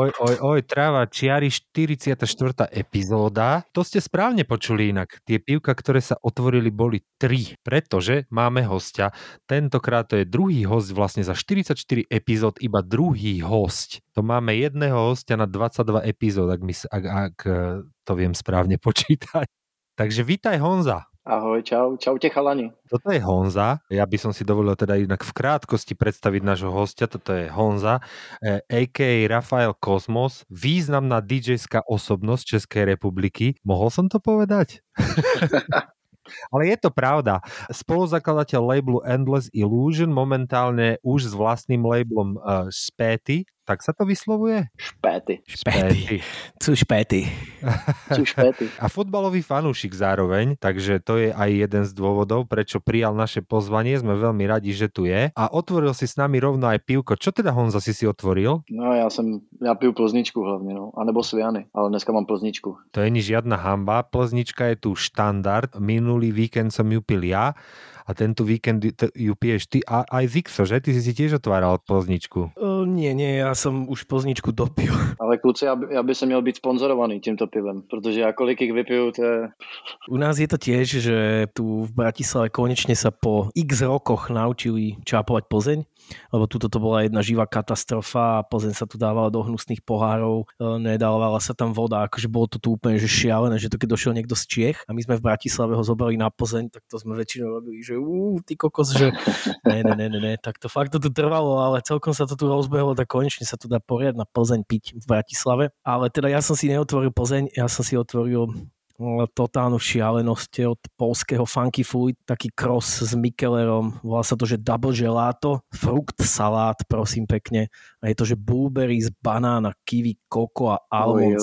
Oj, oj, oj, tráva čiary 44. epizóda. To ste správne počuli inak. Tie pivka, ktoré sa otvorili, boli tri, pretože máme hostia. Tentokrát to je druhý host vlastne za 44 epizód, iba druhý host. To máme jedného hostia na 22 epizód, ak, my, ak, ak eh, to viem správne počítať. Takže vítaj Honza. Ahoj, čau, čaute chalani. Toto je Honza, ja by som si dovolil teda inak v krátkosti predstaviť nášho hostia, toto je Honza, eh, a.k.a. Rafael Kosmos, významná DJ-ská osobnosť Českej republiky. Mohol som to povedať? Ale je to pravda. Spoluzakladateľ labelu Endless Illusion, momentálne už s vlastným labelom uh, Späty, tak sa to vyslovuje? Špéty. Špéty. Sú špéty. Sú špéty. A futbalový fanúšik zároveň, takže to je aj jeden z dôvodov, prečo prijal naše pozvanie. Sme veľmi radi, že tu je. A otvoril si s nami rovno aj pivko. Čo teda Honza si si otvoril? No ja som, ja piju plzničku hlavne, no. A nebo Sviany, ale dneska mám plzničku. To je ni žiadna hamba. Plznička je tu štandard. Minulý víkend som ju pil ja a tento víkend ju piješ ty a aj Zixo, že? Ty si si tiež otváral pozničku. Uh, nie, nie, ja som už pozničku dopil. Ale kluci, ja by, ja by som měl byť sponzorovaný týmto pivem, protože ja kolik ich vypiju, to je... U nás je to tiež, že tu v Bratislave konečne sa po x rokoch naučili čápovať Plzeň, lebo tuto to bola jedna živá katastrofa a Plzeň sa tu dávala do hnusných pohárov, e, nedávala sa tam voda, akože bolo to tu úplne že šialené, že to keď došiel niekto z Čiech a my sme v Bratislave ho zobrali na Plzeň, tak to sme väčšinou robili, že ú, ty kokos, že ne, ne, ne, ne, ne, tak to fakt to tu trvalo, ale celkom sa to tu rozbehlo, tak konečne sa tu dá poriadna Plzeň piť v Bratislave. Ale teda ja som si neotvoril Plzeň, ja som si otvoril totálnu šialenosť od polského Funky Food, taký cross s Mikelerom, volá sa to, že double gelato, frukt salát, prosím pekne. A je to, že blueberries, banána, kiwi, koko a almond,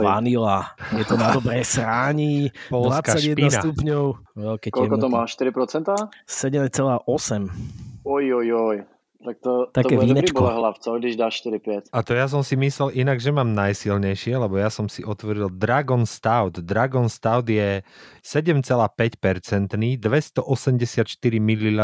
vanila. Je to na dobré srání, Polská 21 špina. stupňov. Veľké Koľko temnoty. to má, 4%? 7,8. Oj, oj, oj. Tak to, Také to bude vínečko. dobrý hlav, co, když dáš 4-5. A to ja som si myslel inak, že mám najsilnejšie, lebo ja som si otvoril Dragon Stout. Dragon Stout je 7,5%, 284 ml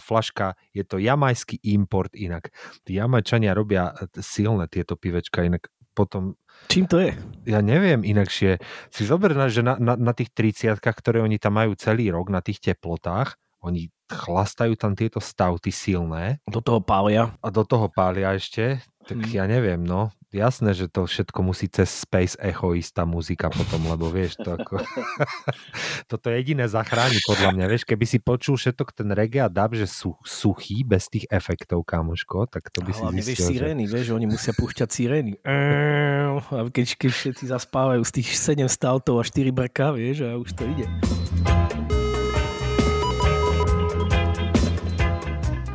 flaška. Je to jamajský import inak. Tí jamajčania robia silné tieto pivečka, inak potom Čím to je? Ja neviem inakšie. Si zober, že na, na, na tých 30 ktoré oni tam majú celý rok, na tých teplotách, oni chlastajú tam tieto stavty silné. Do toho pália. A do toho pália ešte. Tak hmm. ja neviem, no. Jasné, že to všetko musí cez Space Echo ísť tá muzika potom, lebo vieš, to ako... Toto jediné zachráni podľa mňa, vieš, keby si počul všetok ten reggae a dub, že sú suchý, bez tých efektov, kamoško, tak to by si Hlavne, zistil, vieš, sirény, vieš, oni musia púšťať sirény. A keď, keď všetci zaspávajú z tých 7 stavtov a 4 brka, vieš, a už to ide.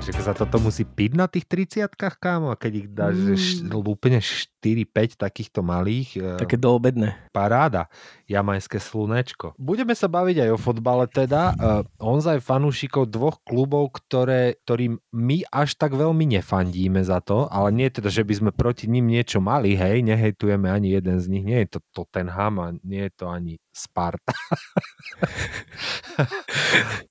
Že sa toto musí piť na tých 30 kámo, a keď ich dáš mm. úplne 4-5 takýchto malých. E, Také doobedné. Paráda. Jamajské slunečko. Budeme sa baviť aj o fotbale teda. Uh, Onzaj fanúšikov dvoch klubov, ktoré, ktorým my až tak veľmi nefandíme za to, ale nie teda, že by sme proti ním niečo mali, hej, nehejtujeme ani jeden z nich, nie je to Tottenham a nie je to ani Sparta.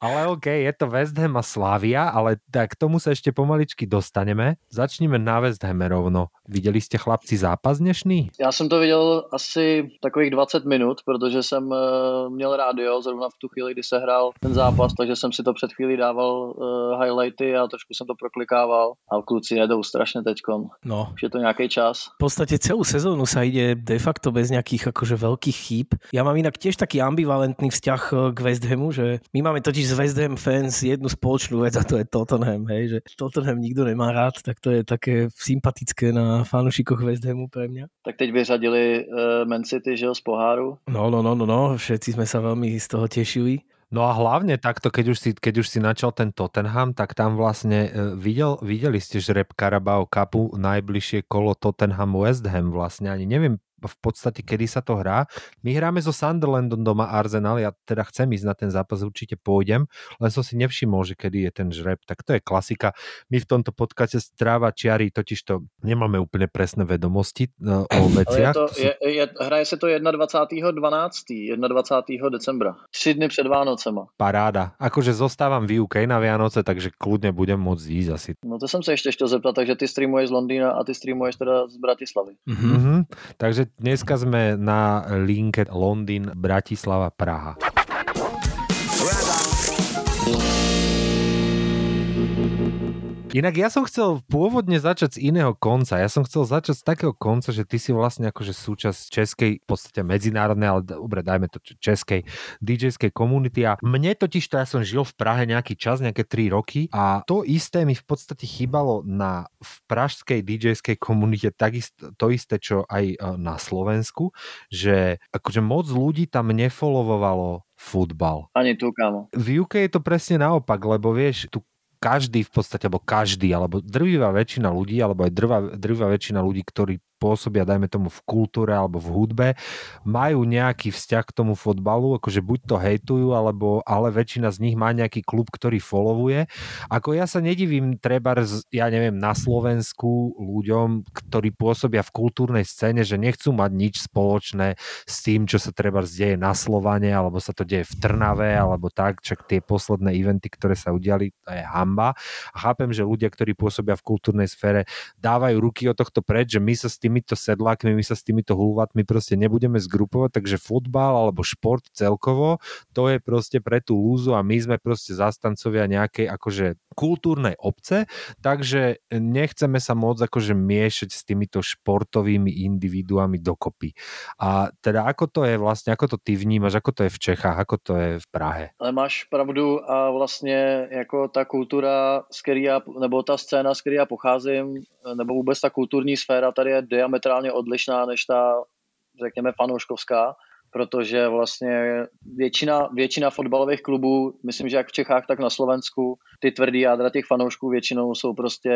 ale OK, je to West Ham a Slavia, ale tak k tomu sa ešte pomaličky dostaneme. Začneme na West Ham rovno. Videli ste chlapci zápas dnešný? Já jsem to viděl asi takových 20 minut, protože jsem uh, měl rádio zrovna v tu chvíli, kdy se hrál ten zápas, takže jsem si to před chvíli dával uh, highlighty a trošku jsem to proklikával. A kluci jedou strašne teďkom. No. Už je to nejaký čas. V podstate celú sezónu sa ide de facto bez nejakých akože veľkých chýb. Ja mám inak tiež taký ambivalentný vzťah e, k West Hamu, že my máme totiž z West Ham fans jednu spoločnú vec a to je Tottenham, hej, že Tottenham nikto nemá rád, tak to je také sympatické na fanúšikoch West Hamu pre mňa. Tak teď vyřadili uh, Man City, že z poháru. No, no, no, no, no, všetci sme sa veľmi z toho tešili. No a hlavne takto, keď už si, keď už si načal ten Tottenham, tak tam vlastne e, videl, videli ste žreb Carabao Cupu najbližšie kolo Tottenham West Ham vlastne, ani neviem v podstate, kedy sa to hrá. My hráme so Sunderlandom doma Arsenal, ja teda chcem ísť na ten zápas, určite pôjdem, len som si nevšimol, že kedy je ten žreb, tak to je klasika. My v tomto podcaste stráva čiary, totiž to nemáme úplne presné vedomosti uh, o veciach. Ale je to, je, je, hraje se to 21.12. 21. decembra. Tři dny před Vánocema. Paráda. Akože zostávam v UK na Vianoce, takže kľudne budem môcť ísť asi. No to jsem se ještě chtěl zeptat, takže ty streamuješ z Londýna a ty streamuješ teda z Bratislavy. Mm-hmm. Mm-hmm. Dneska sme na linke Londýn, Bratislava, Praha. Inak ja som chcel pôvodne začať z iného konca. Ja som chcel začať z takého konca, že ty si vlastne akože súčasť českej, v podstate medzinárodnej, ale dobre, dajme to českej DJskej komunity. A mne totiž to, ja som žil v Prahe nejaký čas, nejaké 3 roky a to isté mi v podstate chýbalo na v pražskej DJskej komunite takisto to isté, čo aj e, na Slovensku, že akože moc ľudí tam nefollowovalo futbal. Ani tu, kámo. V UK je to presne naopak, lebo vieš, tu každý v podstate, alebo každý, alebo drvivá väčšina ľudí, alebo aj drvá, drvivá väčšina ľudí, ktorí pôsobia, dajme tomu, v kultúre alebo v hudbe, majú nejaký vzťah k tomu fotbalu, akože buď to hejtujú, alebo, ale väčšina z nich má nejaký klub, ktorý followuje. Ako ja sa nedivím, treba, ja neviem, na Slovensku ľuďom, ktorí pôsobia v kultúrnej scéne, že nechcú mať nič spoločné s tým, čo sa treba deje na Slovane, alebo sa to deje v Trnave, alebo tak, čak tie posledné eventy, ktoré sa udiali, to je hamba. A chápem, že ľudia, ktorí pôsobia v kultúrnej sfére, dávajú ruky od tohto preč, že my sa s tým týmito sedlákmi, my sa s týmito hulvatmi proste nebudeme zgrupovať, takže futbal alebo šport celkovo, to je proste pre tú lúzu a my sme proste zastancovia nejakej akože kultúrnej obce, takže nechceme sa môcť akože miešať s týmito športovými individuami dokopy. A teda ako to je vlastne, ako to ty vnímaš, ako to je v Čechách, ako to je v Prahe? Ale máš pravdu a vlastně jako ta kultura, z který já, nebo ta scéna, z které já pocházím, nebo vůbec ta kulturní sféra tady je diametrálně odlišná než ta, řekněme, fanouškovská, protože vlastně většina, většina fotbalových klubů, myslím, že jak v Čechách, tak na Slovensku, ty tvrdý jádra těch fanoušků většinou jsou prostě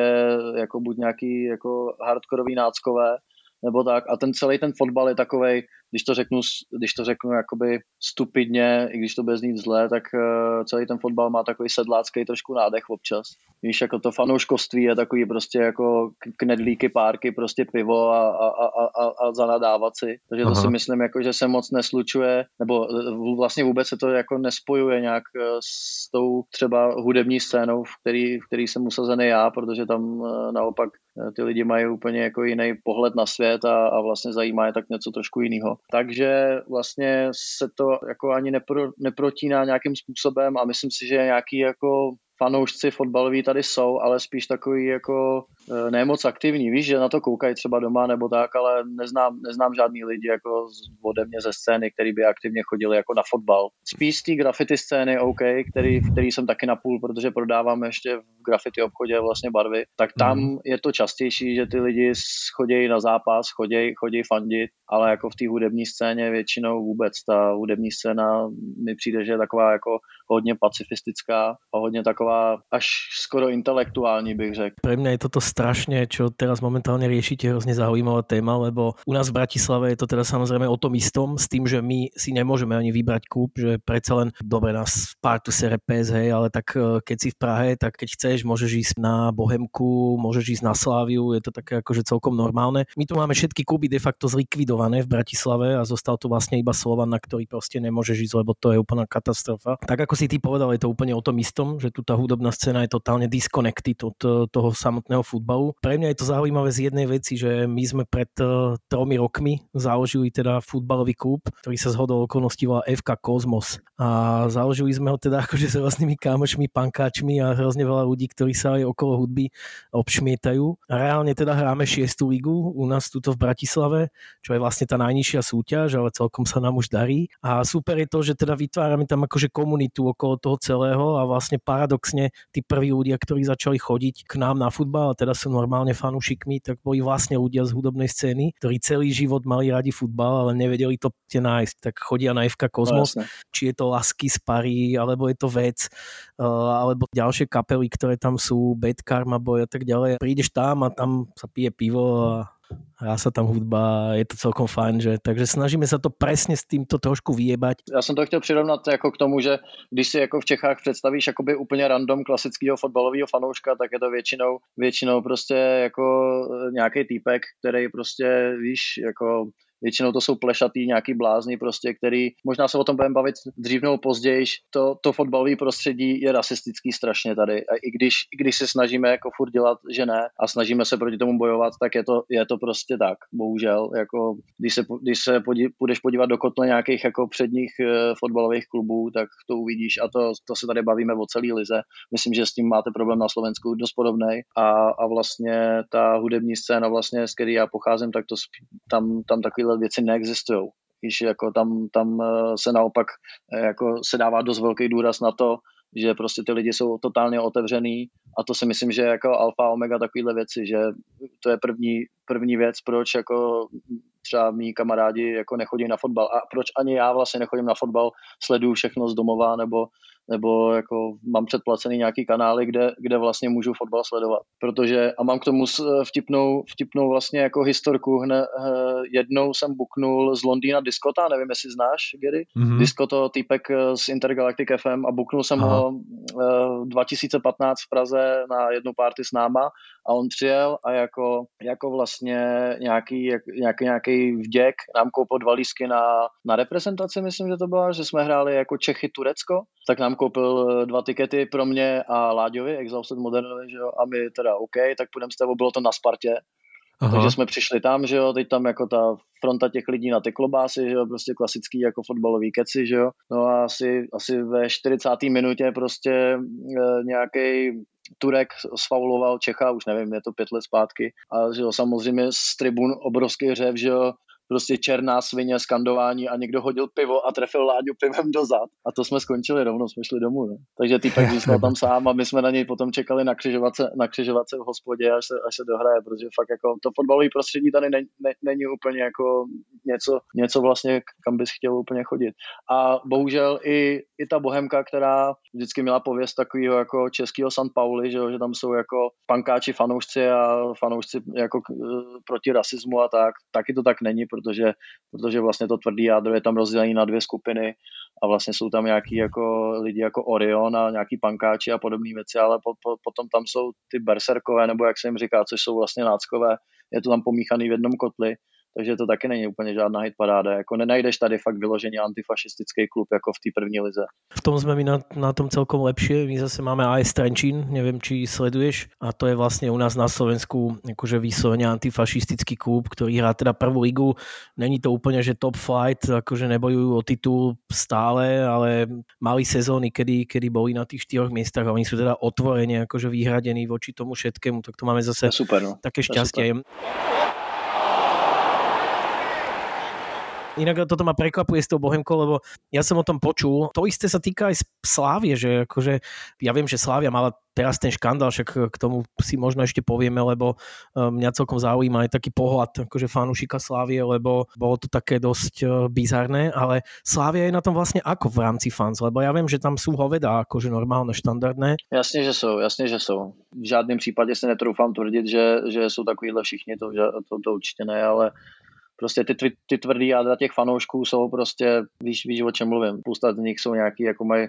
jako buď nějaký jako hardkorový náckové, nebo tak. A ten celý ten fotbal je takovej, když to řeknu, když to řeknu jakoby stupidně, i když to bude znít zle, tak uh, celý ten fotbal má takový sedlácký trošku nádech občas. Víš, jako to fanouškovství je takový prostě jako knedlíky, párky, prostě pivo a, a, a, a, a zanadávat si. Takže to Aha. si myslím, jako, že se moc neslučuje, nebo e, vlastně vůbec se to jako nespojuje nějak e, s tou třeba hudební scénou, v který, v který jsem usazený já, protože tam naopak ty lidi mají úplně jako jiný pohled na svět a, a vlastně zajímá je tak něco trošku jiného. Takže vlastně se to jako ani nepro, neprotíná nějakým způsobem a myslím si, že nějaký jako fanoušci fotbaloví tady jsou, ale spíš takový jako nemoc aktivní. Víš, že na to koukají třeba doma nebo tak, ale neznám, neznám žádný lidi jako ode mě ze scény, který by aktivně chodili jako na fotbal. Spíš z té graffiti scény, OK, který, který jsem taky napůl, protože prodávám ještě v graffiti obchodě vlastně barvy, tak tam mm. je to častější, že ty lidi chodí na zápas, chodí, chodí fandit, ale jako v té hudební scéně většinou vůbec ta hudební scéna mi přijde, že je taková jako hodně pacifistická a hodně taková až skoro intelektuální, bych řekl. Pre mňa je toto strašne, čo teraz momentálne riešite, hrozne zaujímavá téma, lebo u nás v Bratislave je to teda samozrejme o tom istom, s tým, že my si nemôžeme ani vybrať kúp, že predsa len, dobre, nás pár tu sere PS, hej, ale tak e, keď si v Prahe, tak keď chceš, môžeš ísť na Bohemku, môžeš ísť na Sláviu, je to také akože celkom normálne. My tu máme všetky kluby de facto zlikvidované v Bratislave a zostal tu vlastne iba Slovan, na ktorý proste nemôžeš ísť, lebo to je úplná katastrofa. Tak ako si ty povedal, je to úplne o tom istom, že tu tá hudobná scéna je totálne disconnected od e, toho samotného futbalu. Pre mňa je to zaujímavé z jednej veci, že my sme pred uh, tromi rokmi založili teda futbalový klub, ktorý sa zhodol okolností volá FK Kozmos. A založili sme ho teda akože s rôznymi kámošmi, pankáčmi a hrozne veľa ľudí, ktorí sa aj okolo hudby obšmietajú. A reálne teda hráme 6. ligu u nás tuto v Bratislave, čo je vlastne tá najnižšia súťaž, ale celkom sa nám už darí. A super je to, že teda vytvárame tam akože komunitu okolo toho celého a vlastne paradoxne tí prví ľudia, ktorí začali chodiť k nám na futbal a teda teda sú normálne fanúšikmi, tak boli vlastne ľudia z hudobnej scény, ktorí celý život mali radi futbal, ale nevedeli to kde nájsť. Tak chodia na FK Kozmos, no, či je to Lasky z Parí, alebo je to Vec, alebo ďalšie kapely, ktoré tam sú, Bad Karma Boy a tak ďalej. Prídeš tam a tam sa pije pivo a hrá sa tam hudba, je to celkom fajn, že, takže snažíme sa to presne s týmto trošku vyjebať. Já jsem to chtěl přirovnat jako k tomu, že když si jako v Čechách představíš jakoby úplně random klasického fotbalového fanouška, tak je to většinou, většinou prostě jako nějaký týpek, který prostě víš, jako Většinou to jsou plešatý nějaký blázni, prostě, který, možná se o tom budeme bavit dřív nebo později, to, to fotbalové prostředí je rasistický strašně tady. A i když, i když se snažíme jako furt dělat, že ne, a snažíme se proti tomu bojovat, tak je to, je to prostě tak, bohužel. Jako, když se, když se podí, půjdeš podívat do kotle nějakých jako předních uh, fotbalových klubů, tak to uvidíš a to, to se tady bavíme o celý lize. Myslím, že s tím máte problém na Slovensku dost podobný a, a vlastně ta hudební scéna vlastně, z které já pocházím, tak to tam, tam takový takovéhle věci neexistují. Když jako tam, tam eh, se naopak eh, jako se dává dost velký důraz na to, že prostě ty lidi jsou totálně otevřený a to si myslím, že jako alfa omega takovýhle věci, že to je první, první věc, proč jako třeba mý kamarádi jako nechodí na fotbal a proč ani já vlastně nechodím na fotbal, sleduju všechno z domova nebo nebo jako mám předplacený nějaký kanály, kde, kde vlastně můžu fotbal sledovat. Protože, a mám k tomu vtipnou, vtipnou vlastně jako historku, Hne, jednou jsem buknul z Londýna Diskota, nevím, jestli znáš, Gary. Mm-hmm. Diskoto, týpek eh, z Intergalactic FM a buknul jsem Aha. ho 2015 v Praze na jednu party s náma a on přijel a jako, jako vlastně nějaký, jak, nějaký, nějaký vděk nám koupil dva lísky na, na reprezentaci, myslím, že to byla, že jsme hráli jako Čechy Turecko, tak nám koupil eh, dva tikety pro mě a Láďovi, Exhausted Modernovi, že jo, a my teda OK, tak půjdeme s tebou, bylo to na Spartě, Aha. Takže jsme přišli tam, že jo, teď tam jako ta fronta těch lidí na ty klobásy, že jo, prostě klasický jako fotbalový keci, že jo. No a asi, asi ve 40. minutě prostě e, nějaký Turek sfauloval Čecha, už nevím, je to pět let zpátky. A že jo, samozřejmě z tribun obrovský řev, že jo, prostě černá svině, skandování a někdo hodil pivo a trefil Láďu pivem dozad. A to jsme skončili rovnou, jsme šli domů. Ne? Takže týpek zůstal tam sám a my jsme na něj potom čekali na křižovatce, na křižovatce v hospodě, až se, až se dohraje, protože fakt jako to fotbalové prostředí tady ne, ne, není úplně jako něco, něco vlastně, kam bys chtěl úplně chodit. A bohužel i, i ta bohemka, která vždycky měla pověst takového jako českého San Pauli, že, že tam jsou jako pankáči fanoušci a fanoušci jako k, proti rasismu a tak, taky to tak není, protože, protože vlastně to tvrdý jádro je tam rozdělené na dvě skupiny a vlastně jsou tam nějaký jako lidi jako Orion a nějaký pankáči a podobné věci, ale po, po, potom tam jsou ty berserkové, nebo jak se jim říká, což jsou vlastně náckové, je to tam pomíchaný v jednom kotli takže to taky není úplně žádná hit paráda. Jako nenajdeš tady fakt vyloženě antifašistický klub jako v té první lize. V tom jsme my na, na tom celkom lepšie. My zase máme AS Trenčín, nevím, či sleduješ. A to je vlastně u nás na Slovensku akože vyslovene antifašistický klub, ktorý hrá teda prvú ligu. Není to úplne, že top flight, akože nebojujú o titul stále, ale mali sezóny, kedy, kedy boli na tých štyroch miestach a oni sú teda otvorene akože vyhradení voči tomu všetkému, tak to máme zase super, no. také šťastie. Inak toto ma prekvapuje s tou Bohemkou, lebo ja som o tom počul. To isté sa týka aj Slávie, že akože, ja viem, že Slávia mala teraz ten škandál, však k tomu si možno ešte povieme, lebo eh, mňa celkom zaujíma aj taký pohľad akože fanúšika Slávie, lebo bolo to také dosť eh, bizarné, ale Slávia je na tom vlastne ako v rámci fans, lebo ja viem, že tam sú hoveda akože normálne, štandardné. Jasně, že jsou, jasně, že jsou. V žádném případě si netroufám tvrdit, že, že jsou takovýhle všichni, to, to, to určitě ne, ale prostě ty, ty tvrdý jádra těch fanoušků jsou prostě, víš, víš, o čem mluvím. Spousta z nich jsou nějaký, jako mají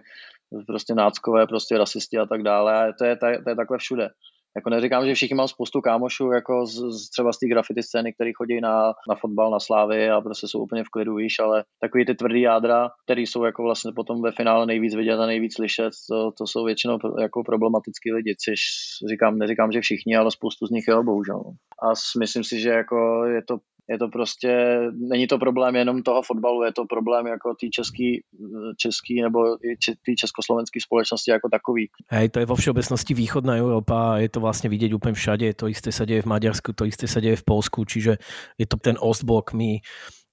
prostě náckové, prostě rasisti a tak dále a to je, to je, takhle všude. Jako neříkám, že všichni mám spoustu kámošů, jako z, z třeba z té graffiti scény, který chodí na, na fotbal, na slávy a prostě jsou úplně v klidu, víš, ale takový ty tvrdý jádra, který jsou jako vlastně potom ve finále nejvíc vidět a nejvíc slyšet, to, to jsou většinou jako problematický lidi, což říkám, neříkám, že všichni, ale spoustu z nich je bohužel. A myslím si, že jako je to je to prostě, není to problém jenom toho fotbalu, je to problém jako tý český, český nebo i tý československý společnosti jako takový. Hej, to je vo všeobecnosti východná Európa, je to vlastne vidieť úplne všade, to isté sa deje v Maďarsku, to isté sa deje v Polsku, čiže je to ten Ostblok, my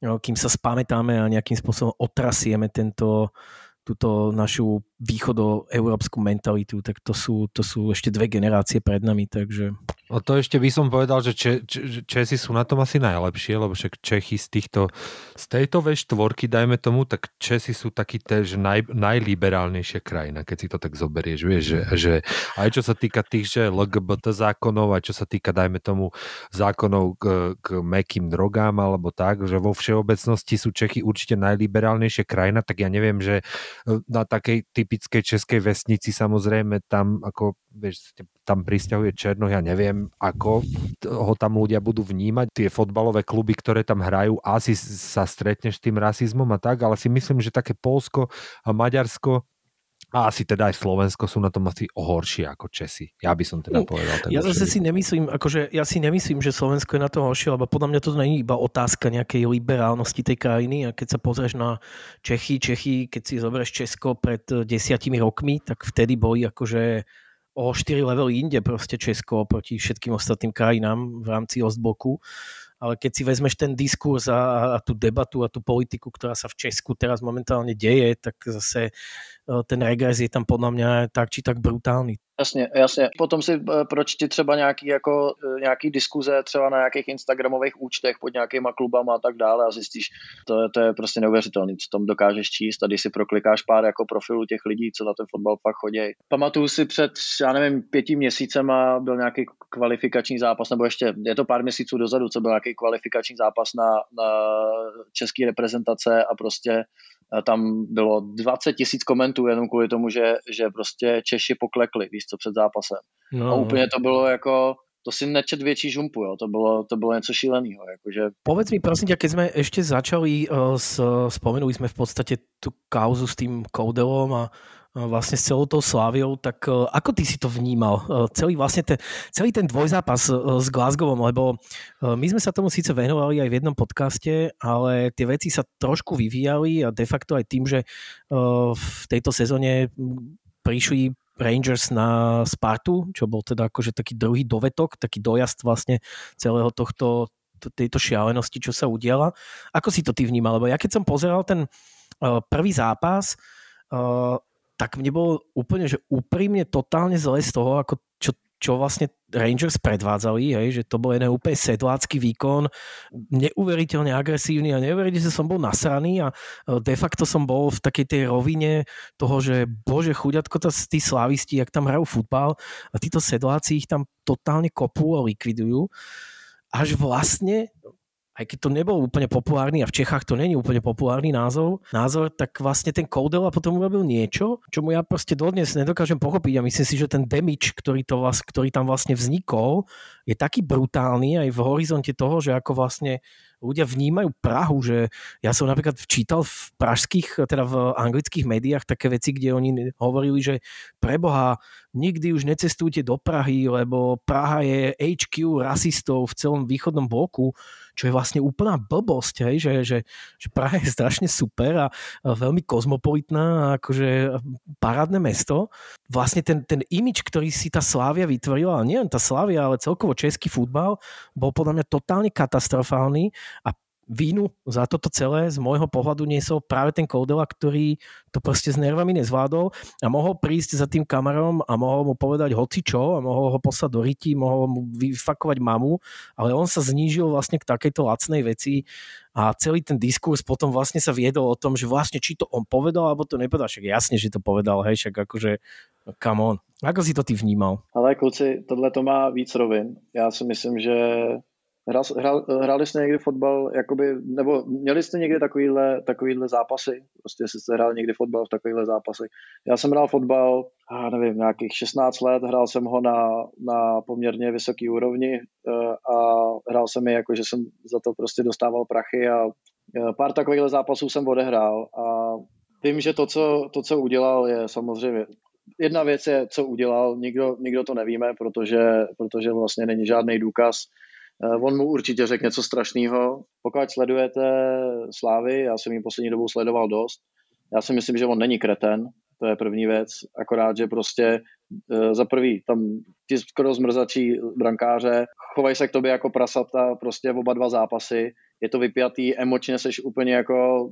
no, kým sa spamätáme a nejakým spôsobom otrasieme tento, túto našu východoeurópsku mentalitu, tak to sú, to sú ešte dve generácie pred nami, takže No to ešte by som povedal, že Če, Če, Česi sú na tom asi najlepšie, lebo však Čechy z týchto, z tejto V4, dajme tomu, tak Česi sú taký tež naj, najliberálnejšia krajina, keď si to tak zoberieš, vieš, že, že aj čo sa týka tých, že LGBT zákonov, aj čo sa týka, dajme tomu, zákonov k, k mekým drogám alebo tak, že vo všeobecnosti sú Čechy určite najliberálnejšia krajina, tak ja neviem, že e, na takej typickej českej vesnici samozrejme tam ako vieš, tam pristahuje Černo, ja neviem, ako ho tam ľudia budú vnímať. Tie fotbalové kluby, ktoré tam hrajú, asi sa stretneš s tým rasizmom a tak, ale si myslím, že také Polsko a Maďarsko a asi teda aj Slovensko sú na tom asi horšie ako Česi. Ja by som teda povedal. Ja zase si nemyslím, akože ja si nemyslím, že Slovensko je na tom horšie, lebo podľa mňa to není iba otázka nejakej liberálnosti tej krajiny a keď sa pozrieš na Čechy, Čechy, keď si zoberieš Česko pred desiatimi rokmi, tak vtedy boli akože o 4 levely inde proste Česko proti všetkým ostatným krajinám v rámci Ostbloku. Ale keď si vezmeš ten diskurs a, a tú debatu a tú politiku, ktorá sa v Česku teraz momentálne deje, tak zase e, ten regres je tam podľa mňa tak či tak brutálny. Jasně, jasně. Potom si eh, pročti třeba nějaký, jako, eh, nějaký diskuze třeba na nějakých Instagramových účtech pod nějakýma klubama a tak dále a zjistíš, to je, to je prostě neuvěřitelný, co tam dokážeš číst když si proklikáš pár jako profilů těch lidí, co na ten fotbal fakt chodí. Pamatuju si před, já nevím, pěti měsícema byl nějaký kvalifikační zápas, nebo ještě je to pár měsíců dozadu, co byl nějaký kvalifikační zápas na, na české reprezentace a prostě tam bylo 20 tisíc komentů jenom kvůli tomu, že, že prostě Češi poklekli, víš co, před zápasem. No. A úplně to bylo jako, to si nečet větší žumpu, jo. To, bylo, to bylo něco šíleného. Jakože... Povedz mi prosím ťa, keď sme ešte začali, uh, s, spomenuli sme v podstate tú kauzu s tým Koudelom a vlastne s celou tou Sláviou, tak e, ako ty si to vnímal? E, celý, vlastne ten, celý ten dvojzápas e, s Glasgowom, lebo my sme sa tomu síce venovali aj v jednom podcaste, ale tie veci sa trošku vyvíjali a de facto aj tým, že v tejto sezóne prišli Rangers na Spartu, čo bol teda akože taký druhý dovetok, taký dojazd vlastne celého tohto, tejto šialenosti, čo sa udiala. Ako si to ty vnímal? Lebo ja keď som pozeral ten prvý zápas, tak mne bolo úplne, že úprimne totálne zle z toho, ako čo, čo vlastne Rangers predvádzali, hej, že to bol jeden úplne sedlácky výkon, neuveriteľne agresívny a neuveriteľne som bol nasraný a e, de facto som bol v takej tej rovine toho, že bože chuďatko, to, tí slavisti, jak tam hrajú futbal a títo sedláci ich tam totálne kopú a likvidujú. Až vlastne aj keď to nebol úplne populárny a v Čechách to není úplne populárny názov, názor, tak vlastne ten Koudela potom urobil niečo, čo mu ja proste dodnes nedokážem pochopiť. A myslím si, že ten damage, ktorý, to vlast, ktorý tam vlastne vznikol, je taký brutálny aj v horizonte toho, že ako vlastne ľudia vnímajú Prahu, že ja som napríklad včítal v pražských, teda v anglických médiách také veci, kde oni hovorili, že preboha, nikdy už necestujte do Prahy, lebo Praha je HQ rasistov v celom východnom bloku, čo je vlastne úplná blbosť, hej, že, že, že Praha je strašne super a veľmi kozmopolitná a akože parádne mesto. Vlastne ten, ten imič, ktorý si tá Slávia vytvorila, nie len tá Slávia, ale celkovo český futbal, bol podľa mňa totálne katastrofálny a vínu za toto celé z môjho pohľadu niesol práve ten Koldela, ktorý to proste s nervami nezvládol a mohol prísť za tým kamerom a mohol mu povedať hoci čo a mohol ho poslať do ryti, mohol mu vyfakovať mamu, ale on sa znížil vlastne k takejto lacnej veci a celý ten diskurs potom vlastne sa viedol o tom, že vlastne či to on povedal, alebo to nepovedal, však jasne, že to povedal, hej, však akože come on. Ako si to ty vnímal? Ale kluci, tohle to má víc rovin. Já si myslím, že Hrál, hrál, hráli jste někdy fotbal, jakoby, nebo měli jste někdy takovýhle, takovýhle zápasy? Prostě jestli jste hráli někdy fotbal v takovýhle zápasy. Já jsem hrál fotbal, a nevím, nějakých 16 let, hrál jsem ho na, na poměrně vysoký úrovni eh, a hrál jsem je jako, že jsem za to prostě dostával prachy a eh, pár takovýchhle zápasů jsem odehrál a vím, že to, co, to, co udělal, je samozřejmě jedna věc je, co udělal, nikdo, nikdo to nevíme, protože, protože vlastně není žádný důkaz, on mu určitě řekl něco strašného. Pokud sledujete Slávy, já jsem ji poslední dobou sledoval dost, já si myslím, že on není kreten, to je první věc, akorát, že prostě uh, za prvý tam ti skoro zmrzačí brankáře, chovají se k tobě jako prasata prostě oba dva zápasy, je to vypjatý, emočně seš úplně jako,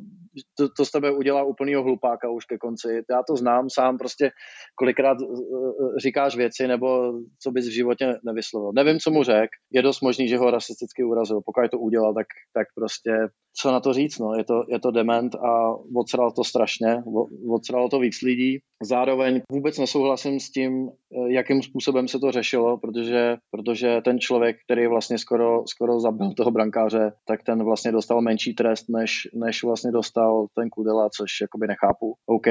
to, to z tebe udělá úplnýho hlupáka už ke konci. Já to znám sám, prostě kolikrát eh, říkáš věci, nebo co bys v životě nevyslovil. Nevím, co mu řek, je dost možný, že ho rasisticky urazil. Pokud to udělal, tak, tak prostě co na to říct, no. je, to, je to dement a odsral to strašně, odsralo to víc lidí. Zároveň vůbec nesouhlasím s tím, eh, jakým způsobem se to řešilo, protože, protože ten člověk, který vlastně skoro, skoro zabil toho brankáře, tak ten vlastně dostal menší trest, než, než vlastně dostal ten Kudela, což jakoby nechápu. OK,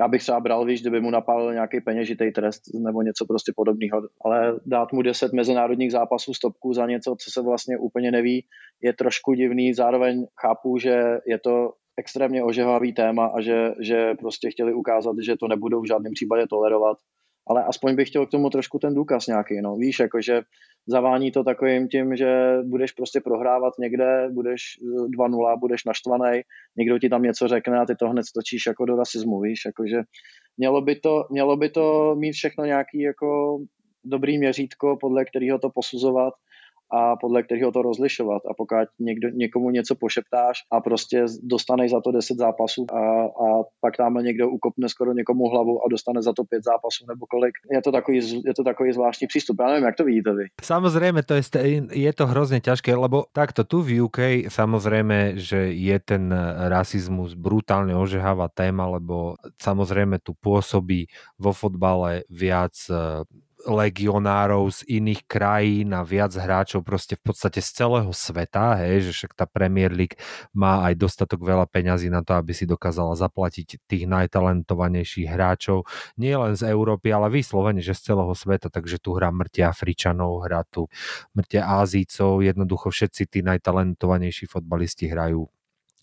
já bych třeba bral, víš, kdyby mu napálil nějaký peněžitý trest nebo něco prostě podobného, ale dát mu 10 mezinárodních zápasů stopku za něco, co se vlastně úplně neví, je trošku divný. Zároveň chápu, že je to extrémně ožehavý téma a že, že prostě chtěli ukázat, že to nebudou v žádném případě tolerovat. Ale aspoň bych chtěl k tomu trošku ten důkaz nějaký, no. Víš, jakože zavání to takovým tím, že budeš prostě prohrávat někde, budeš 2-0, budeš naštvaný, někdo ti tam něco řekne a ty to hned stočíš jako do rasismu, víš, jakože mělo by to, mělo by to mít všechno nějaký jako dobrý měřítko, podle kterého to posuzovat a podle kterého to rozlišovat. A pokud někdo, někomu něco pošeptáš a prostě dostaneš za to 10 zápasů a, a pak tam někdo ukopne skoro někomu hlavu a dostane za to 5 zápasů nebo kolik, je to takový, je to takový zvláštní přístup. Já nevím, jak to vidíte vy. Samozrejme, to je, je to hrozně ťažké, lebo takto tu v UK samozrejme, že je ten rasizmus brutálne ožehavá téma, lebo samozrejme tu pôsobí vo fotbale viac legionárov z iných krajín a viac hráčov proste v podstate z celého sveta, hej, že však tá Premier League má aj dostatok veľa peňazí na to, aby si dokázala zaplatiť tých najtalentovanejších hráčov, nie len z Európy, ale vyslovene, že z celého sveta, takže tu hrá mŕte Afričanov, hrá tu mŕte Ázícov, jednoducho všetci tí najtalentovanejší fotbalisti hrajú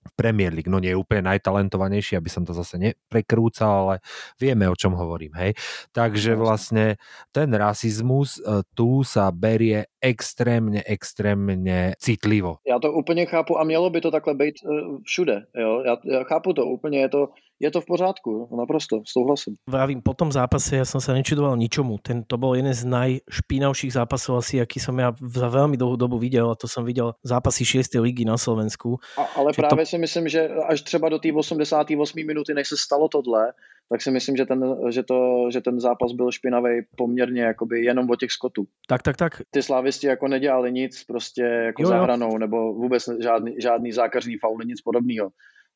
v Premier League. No nie je úplne najtalentovanejší, aby som to zase neprekrúcal, ale vieme, o čom hovorím. Hej? Takže vlastne ten rasizmus e, tu sa berie extrémně, extrémně citlivo. Já to úplně chápu a mělo by to takhle být uh, všude. Jo? Já, já chápu to úplně, je to, je to v pořádku, naprosto, souhlasím. Vravím, po tom zápase ja som sa nečudoval ničomu. Ten, to bol jeden z najšpinavších zápasov asi, aký som ja za veľmi dlhú dobu videl a to som videl zápasy 6. ligy na Slovensku. A, ale Čiže právě to... si myslím, že až třeba do té 88. minuty, než se stalo tohle, tak si myslím, že ten, že to, že ten zápas byl špinavý poměrně jakoby jenom o těch skotů. Tak, tak, tak. Ty slávisti jako nedělali nic prostě jako jo, jo. nebo vůbec žádný, žádný zákařný faul, nic podobného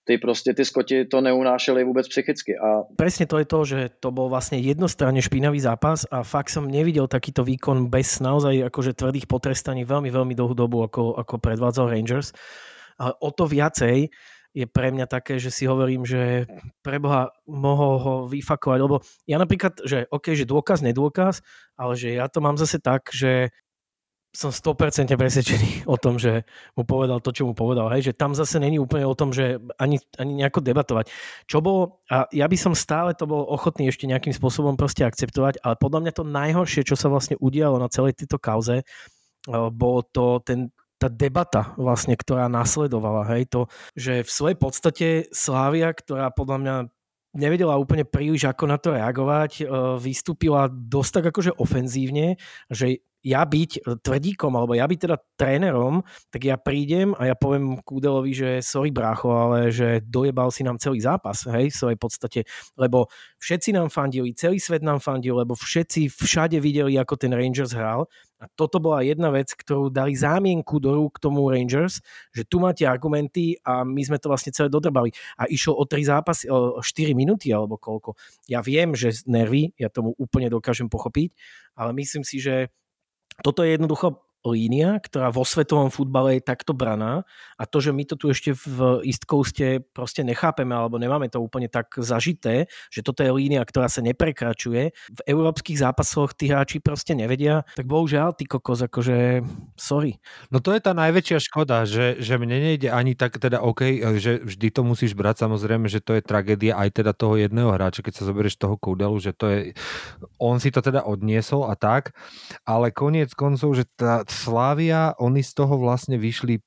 ty prostě ty skoti to neunášeli vůbec psychicky. A... Presne to je to, že to bol vlastne jednostranne špinavý zápas a fakt som nevidel takýto výkon bez naozaj akože tvrdých potrestaní veľmi, veľmi dlhú dobu, ako, ako predvádzal Rangers. A o to viacej je pre mňa také, že si hovorím, že preboha mohol ho vyfakovať, lebo ja napríklad, že OK, že dôkaz, nedôkaz, ale že ja to mám zase tak, že som 100% presvedčený o tom, že mu povedal to, čo mu povedal. Hej? Že tam zase není úplne o tom, že ani, ani nejako debatovať. Čo bolo, a ja by som stále to bol ochotný ešte nejakým spôsobom proste akceptovať, ale podľa mňa to najhoršie, čo sa vlastne udialo na celej tejto kauze, bolo to ten, tá debata vlastne, ktorá nasledovala, hej, to, že v svojej podstate Slávia, ktorá podľa mňa nevedela úplne príliš ako na to reagovať, e, vystúpila dosť tak akože ofenzívne, že ja byť tvrdíkom, alebo ja byť teda trénerom, tak ja prídem a ja poviem Kúdelovi, že sorry brácho, ale že dojebal si nám celý zápas, hej, v svojej podstate, lebo všetci nám fandili, celý svet nám fandil, lebo všetci všade videli, ako ten Rangers hral a toto bola jedna vec, ktorú dali zámienku do rúk tomu Rangers, že tu máte argumenty a my sme to vlastne celé dodrbali. A išlo o 3 zápasy, o 4 minúty alebo koľko. Ja viem, že nervy, ja tomu úplne dokážem pochopiť, ale myslím si, že toto je jednoducho línia, ktorá vo svetovom futbale je takto braná a to, že my to tu ešte v East Coaste proste nechápeme alebo nemáme to úplne tak zažité, že toto je línia, ktorá sa neprekračuje. V európskych zápasoch tí hráči proste nevedia, tak bohužiaľ, ty kokos, akože sorry. No to je tá najväčšia škoda, že, že mne nejde ani tak teda OK, že vždy to musíš brať samozrejme, že to je tragédia aj teda toho jedného hráča, keď sa zoberieš toho Koudelu, že to je, on si to teda odniesol a tak, ale koniec koncov, že tá Slávia, oni z toho vlastne vyšli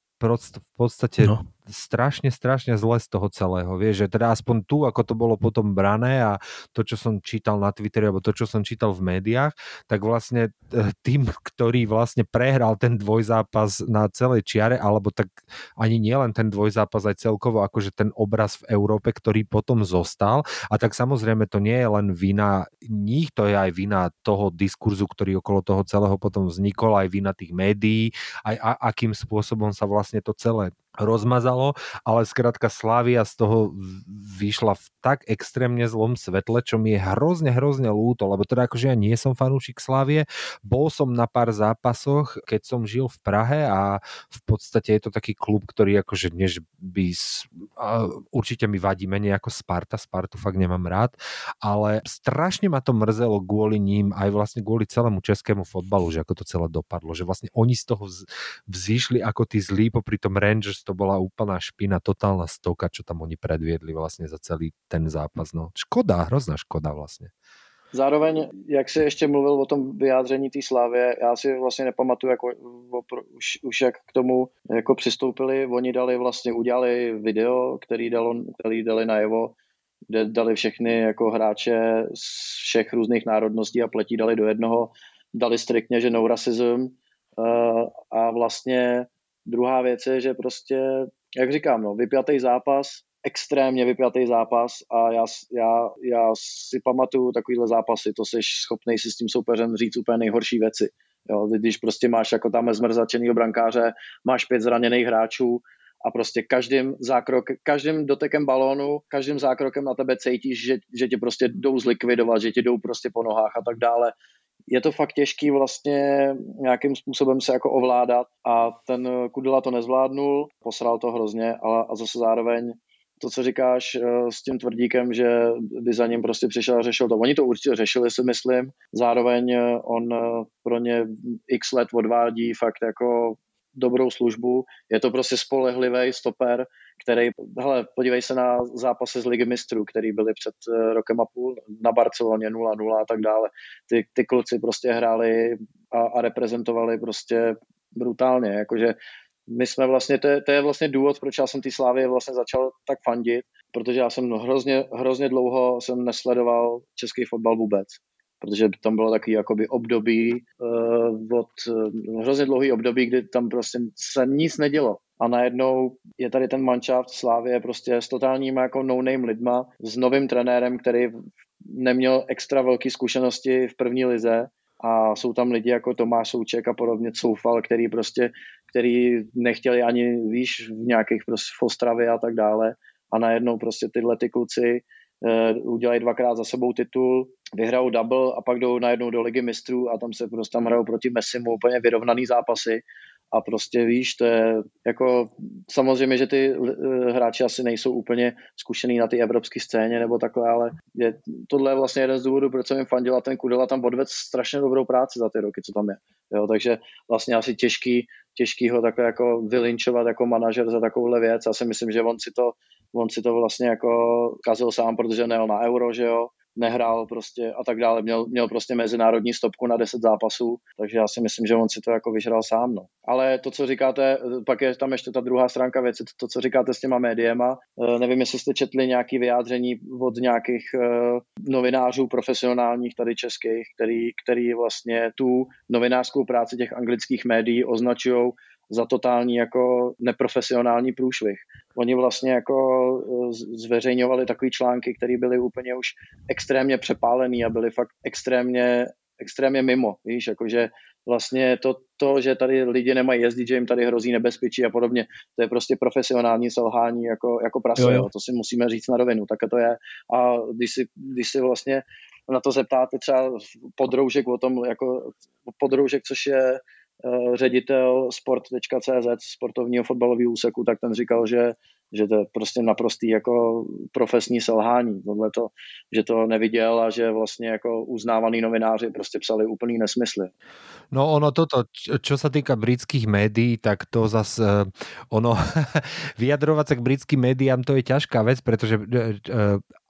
v podstate no. Strašne, strašne zle z toho celého. Vieš, že teda aspoň tu, ako to bolo potom brané a to, čo som čítal na Twitteri, alebo to, čo som čítal v médiách, tak vlastne e, tým, ktorý vlastne prehral ten dvojzápas na celej čiare, alebo tak ani nielen ten dvojzápas, aj celkovo akože ten obraz v Európe, ktorý potom zostal. A tak samozrejme to nie je len vina nich, to je aj vina toho diskurzu, ktorý okolo toho celého potom vznikol, aj vina tých médií, aj a, akým spôsobom sa vlastne to celé rozmazalo, ale skrátka Slavia z toho vyšla v tak extrémne zlom svetle, čo mi je hrozne, hrozne lúto, lebo teda akože ja nie som fanúšik Slavie, bol som na pár zápasoch, keď som žil v Prahe a v podstate je to taký klub, ktorý akože než by určite mi vadí menej ako Sparta, Spartu fakt nemám rád, ale strašne ma to mrzelo kvôli ním, aj vlastne kvôli celému českému fotbalu, že ako to celé dopadlo, že vlastne oni z toho vzýšli ako tí zlí popri tom Rangers to bola úplná špina, totálna stoka, čo tam oni predviedli vlastne za celý ten zápas. No, škoda, hrozná škoda vlastně. Zároveň, jak se ještě mluvil o tom vyjádření té slávě, já si vlastně nepamatuju, jako, už, už jak k tomu jako přistoupili. Oni dali vlastně, udělali video, který, dalo, který dali najevo, kde dali všechny jako hráče z všech různých národností a pletí dali do jednoho. Dali striktně, že no racism uh, a vlastně Druhá věc je, že prostě, jak říkám, no, vypjatý zápas, extrémně vypjatý zápas a já, já, já si pamatuju takovýhle zápasy, to jsi schopný si s tím soupeřem říct úplně nejhorší věci. Jo, když prostě máš jako tam zmrzačenýho brankáře, máš pět zraněných hráčů a prostě každým, zákrok, každým dotekem balónu, každým zákrokem na tebe cítíš, že, že tě prostě jdou zlikvidovat, že tě jdou prostě po nohách a tak dále je to fakt těžký vlastně nějakým způsobem se jako ovládat a ten Kudela to nezvládnul, posral to hrozně ale a zase zároveň to, co říkáš eh, s tím tvrdíkem, že by za ním prostě přišel a řešil to. Oni to určitě řešili, si myslím. Zároveň eh, on eh, pro ně x let odvádí fakt jako dobrou službu. Je to prostě spolehlivý stoper, který, hele, podívej se na zápasy z Ligy mistrů, který byly před eh, rokem a půl na Barceloně 0-0 a tak dále. Ty, ty kluci prostě hráli a, a reprezentovali prostě brutálně, jakože my jsme vlastně, to je, to je vlastně důvod, proč já jsem ty Slávy vlastně začal tak fandit, protože já jsem hrozně, hrozně dlouho jsem nesledoval český fotbal vůbec protože tam bylo takový jakoby období uh, od uh, hrozně dlouhý období, kdy tam prostě se nic nedělo. A najednou je tady ten manšaft Slávě prostě s totálníma jako no-name lidma, s novým trenérem, který neměl extra velké zkušenosti v první lize. A jsou tam lidi jako Tomáš Souček a podobně, Soufal, který prostě, který nechtěli ani, víš, v nějakých prostě v Ostravě a tak dále. A najednou prostě tyhle ty kluci uh, udělají dvakrát za sebou titul, vyhrajou double a pak jdou najednou do ligy mistrů a tam se prostě tam hrajou proti Messimu úplně vyrovnaný zápasy a prostě víš, to je jako samozřejmě, že ty eh, hráči asi nejsou úplně zkušený na té evropské scéně nebo takhle, ale je, tohle je vlastně jeden z důvodů, proč jsem jim fandil a ten Kudela tam odvedl strašně dobrou práci za ty roky, co tam je. Jo, takže vlastně asi těžký, těžký ho takhle jako vylinčovat jako manažer za takovouhle věc. Já si myslím, že on si to, on si to vlastně jako kazil sám, protože nejel na euro, že jo, nehrál prostě a tak dále. Měl, měl prostě mezinárodní stopku na 10 zápasů, takže já si myslím, že on si to jako vyžral sám. No. Ale to, co říkáte, pak je tam ještě ta druhá stránka věci, to, co říkáte s těma médiema. Eh, nevím, jestli jste četli nějaké vyjádření od nějakých eh, novinářů profesionálních tady českých, který, který vlastně tu novinářskou práci těch anglických médií označují za totální jako neprofesionální průšvih. Oni vlastně jako e, zveřejňovali takové články, které byly úplně už extrémně přepálený a byly fakt extrémně, extrémně mimo, víš, jakože vlastně to, to, že tady lidi nemají jezdit, že jim tady hrozí nebezpečí a podobně, to je prostě profesionální selhání jako, jako prase, jo, jo. to si musíme říct na rovinu, tak to je. A když si, když si vlastně na to zeptáte třeba podroužek o tom, jako podroužek, což je Eh, ředitel sport.cz sportovního fotbalového úseku, tak ten říkal, že, že to je prostě naprostý jako profesní selhání. to, že to neviděl a že vlastně jako uznávaný novináři prostě psali úplný nesmysly. No ono toto, čo, sa týka britských médií, tak to zase ono, vyjadrovať sa k britským médiám to je ťažká vec, pretože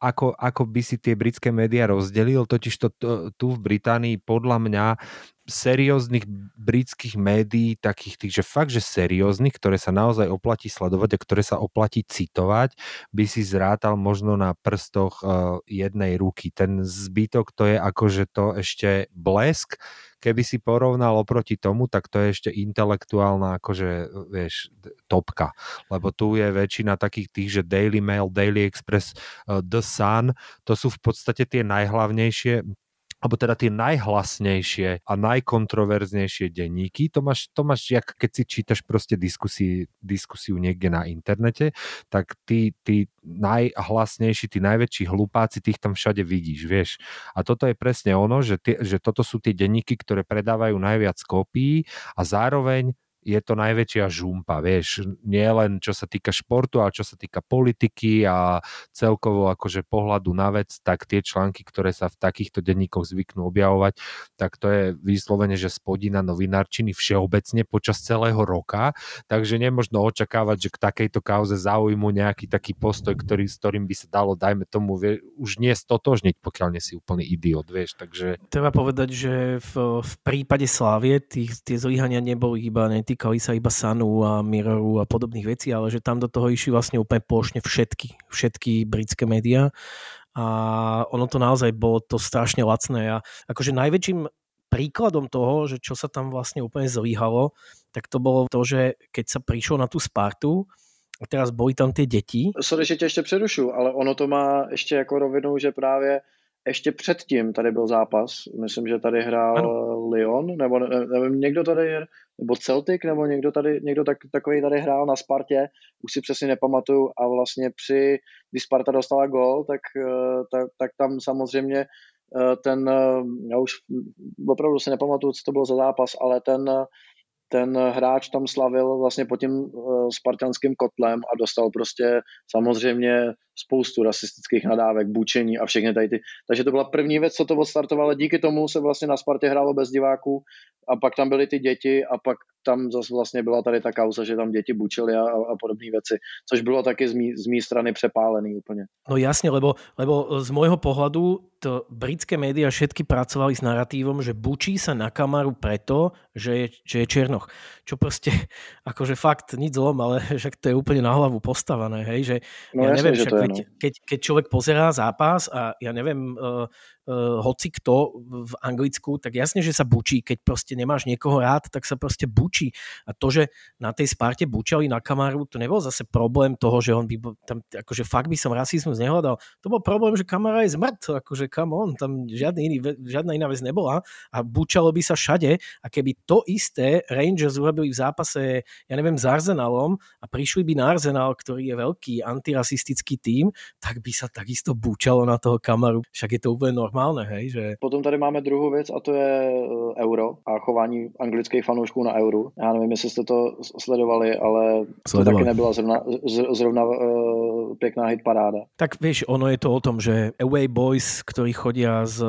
ako, ako by si tie britské médiá rozdelil, totiž to tu v Británii podľa mňa serióznych britských médií, takých tých, že fakt, že serióznych, ktoré sa naozaj oplatí sledovať a ktoré sa oplatí citovať, by si zrátal možno na prstoch uh, jednej ruky. Ten zbytok to je akože to ešte blesk, keby si porovnal oproti tomu, tak to je ešte intelektuálna akože, vieš, topka. Lebo tu je väčšina takých tých, že Daily Mail, Daily Express, uh, The Sun, to sú v podstate tie najhlavnejšie alebo teda tie najhlasnejšie a najkontroverznejšie denníky, to máš, to máš jak keď si čítaš proste diskusi, diskusiu niekde na internete, tak tí, tí najhlasnejší, tí najväčší hlupáci, tých tam všade vidíš, vieš. A toto je presne ono, že, tie, že toto sú tie denníky, ktoré predávajú najviac kópií a zároveň je to najväčšia žumpa, vieš, nie len čo sa týka športu, ale čo sa týka politiky a celkovo akože pohľadu na vec, tak tie články, ktoré sa v takýchto denníkoch zvyknú objavovať, tak to je vyslovene, že spodina novinárčiny všeobecne počas celého roka, takže nemožno očakávať, že k takejto kauze zaujmu nejaký taký postoj, ktorý, s ktorým by sa dalo, dajme tomu, vie, už nie stotožniť, pokiaľ nie si úplný idiot, vieš, takže... Treba povedať, že v, v prípade Slávie tých, tie zlyhania neboli iba ne, netýkali sa iba Sanu a Mirroru a podobných vecí, ale že tam do toho išli vlastne úplne plošne všetky, všetky britské médiá a ono to naozaj bolo to strašne lacné a akože najväčším príkladom toho, že čo sa tam vlastne úplne zlyhalo, tak to bolo to, že keď sa prišlo na tú Spartu, a teraz boli tam tie deti. Sorry, že tě ještě přerušu, ale ono to má ještě jako rovinu, že právě ještě předtím tady byl zápas. Myslím, že tady hrál ano. Lyon, nebo nevím, někdo tady, nebo Celtic, nebo někdo tady, někdo tak, takový tady hrál na Spartě, už si přesně nepamatuju a vlastně při, když Sparta dostala gol, tak, eh, tak, tak tam samozřejmě eh, ten, eh, já už opravdu se nepamatuju, co to bylo za zápas, ale ten ten hráč tam slavil vlastně pod tím spartanským kotlem a dostal prostě samozřejmě spoustu rasistických nadávek, bučení a všechny tady ty. Takže to byla první věc, co to odstartovalo. Díky tomu se vlastně na Spartě hrálo bez diváků a pak tam byly ty děti a pak tam zase vlastně byla tady ta kauza, že tam děti bučili a, a podobné věci, což bylo taky z mý, z mý strany přepálený úplně. No jasně, lebo, lebo z môjho pohľadu to britské médiá všetky pracovali s narratívom, že bučí sa na kamaru preto, že je, že je Černoch. Čo proste, akože fakt nič zlom, ale však to je úplne na hlavu postavané, hej, že no, ja jasne, neviem, že však, keď, no. keď, človek pozerá zápas a ja neviem, uh, hoci kto v Anglicku, tak jasne, že sa bučí, keď proste nemáš niekoho rád, tak sa proste bučí. A to, že na tej Sparte bučali na Kamaru, to nebol zase problém toho, že on by tam, akože fakt by som rasizmus nehľadal. To bol problém, že Kamara je zmrt, akože come on, tam žiadny iný, žiadna iná vec nebola a bučalo by sa všade a keby to isté Rangers urobili v zápase, ja neviem, s Arsenalom a prišli by na Arsenal, ktorý je veľký antirasistický tím, tak by sa takisto bučalo na toho Kamaru. Však je to úplne normálne normálne, hej, že... Potom tady máme druhou věc a to je eh, euro a chování anglických fanoušků na euru. Já nevím, jestli jste to sledovali, ale sledovali. to taky nebyla zrovna, zrovna uh, pěkná hit paráda. Tak vieš, ono je to o tom, že away boys, ktorí chodia s,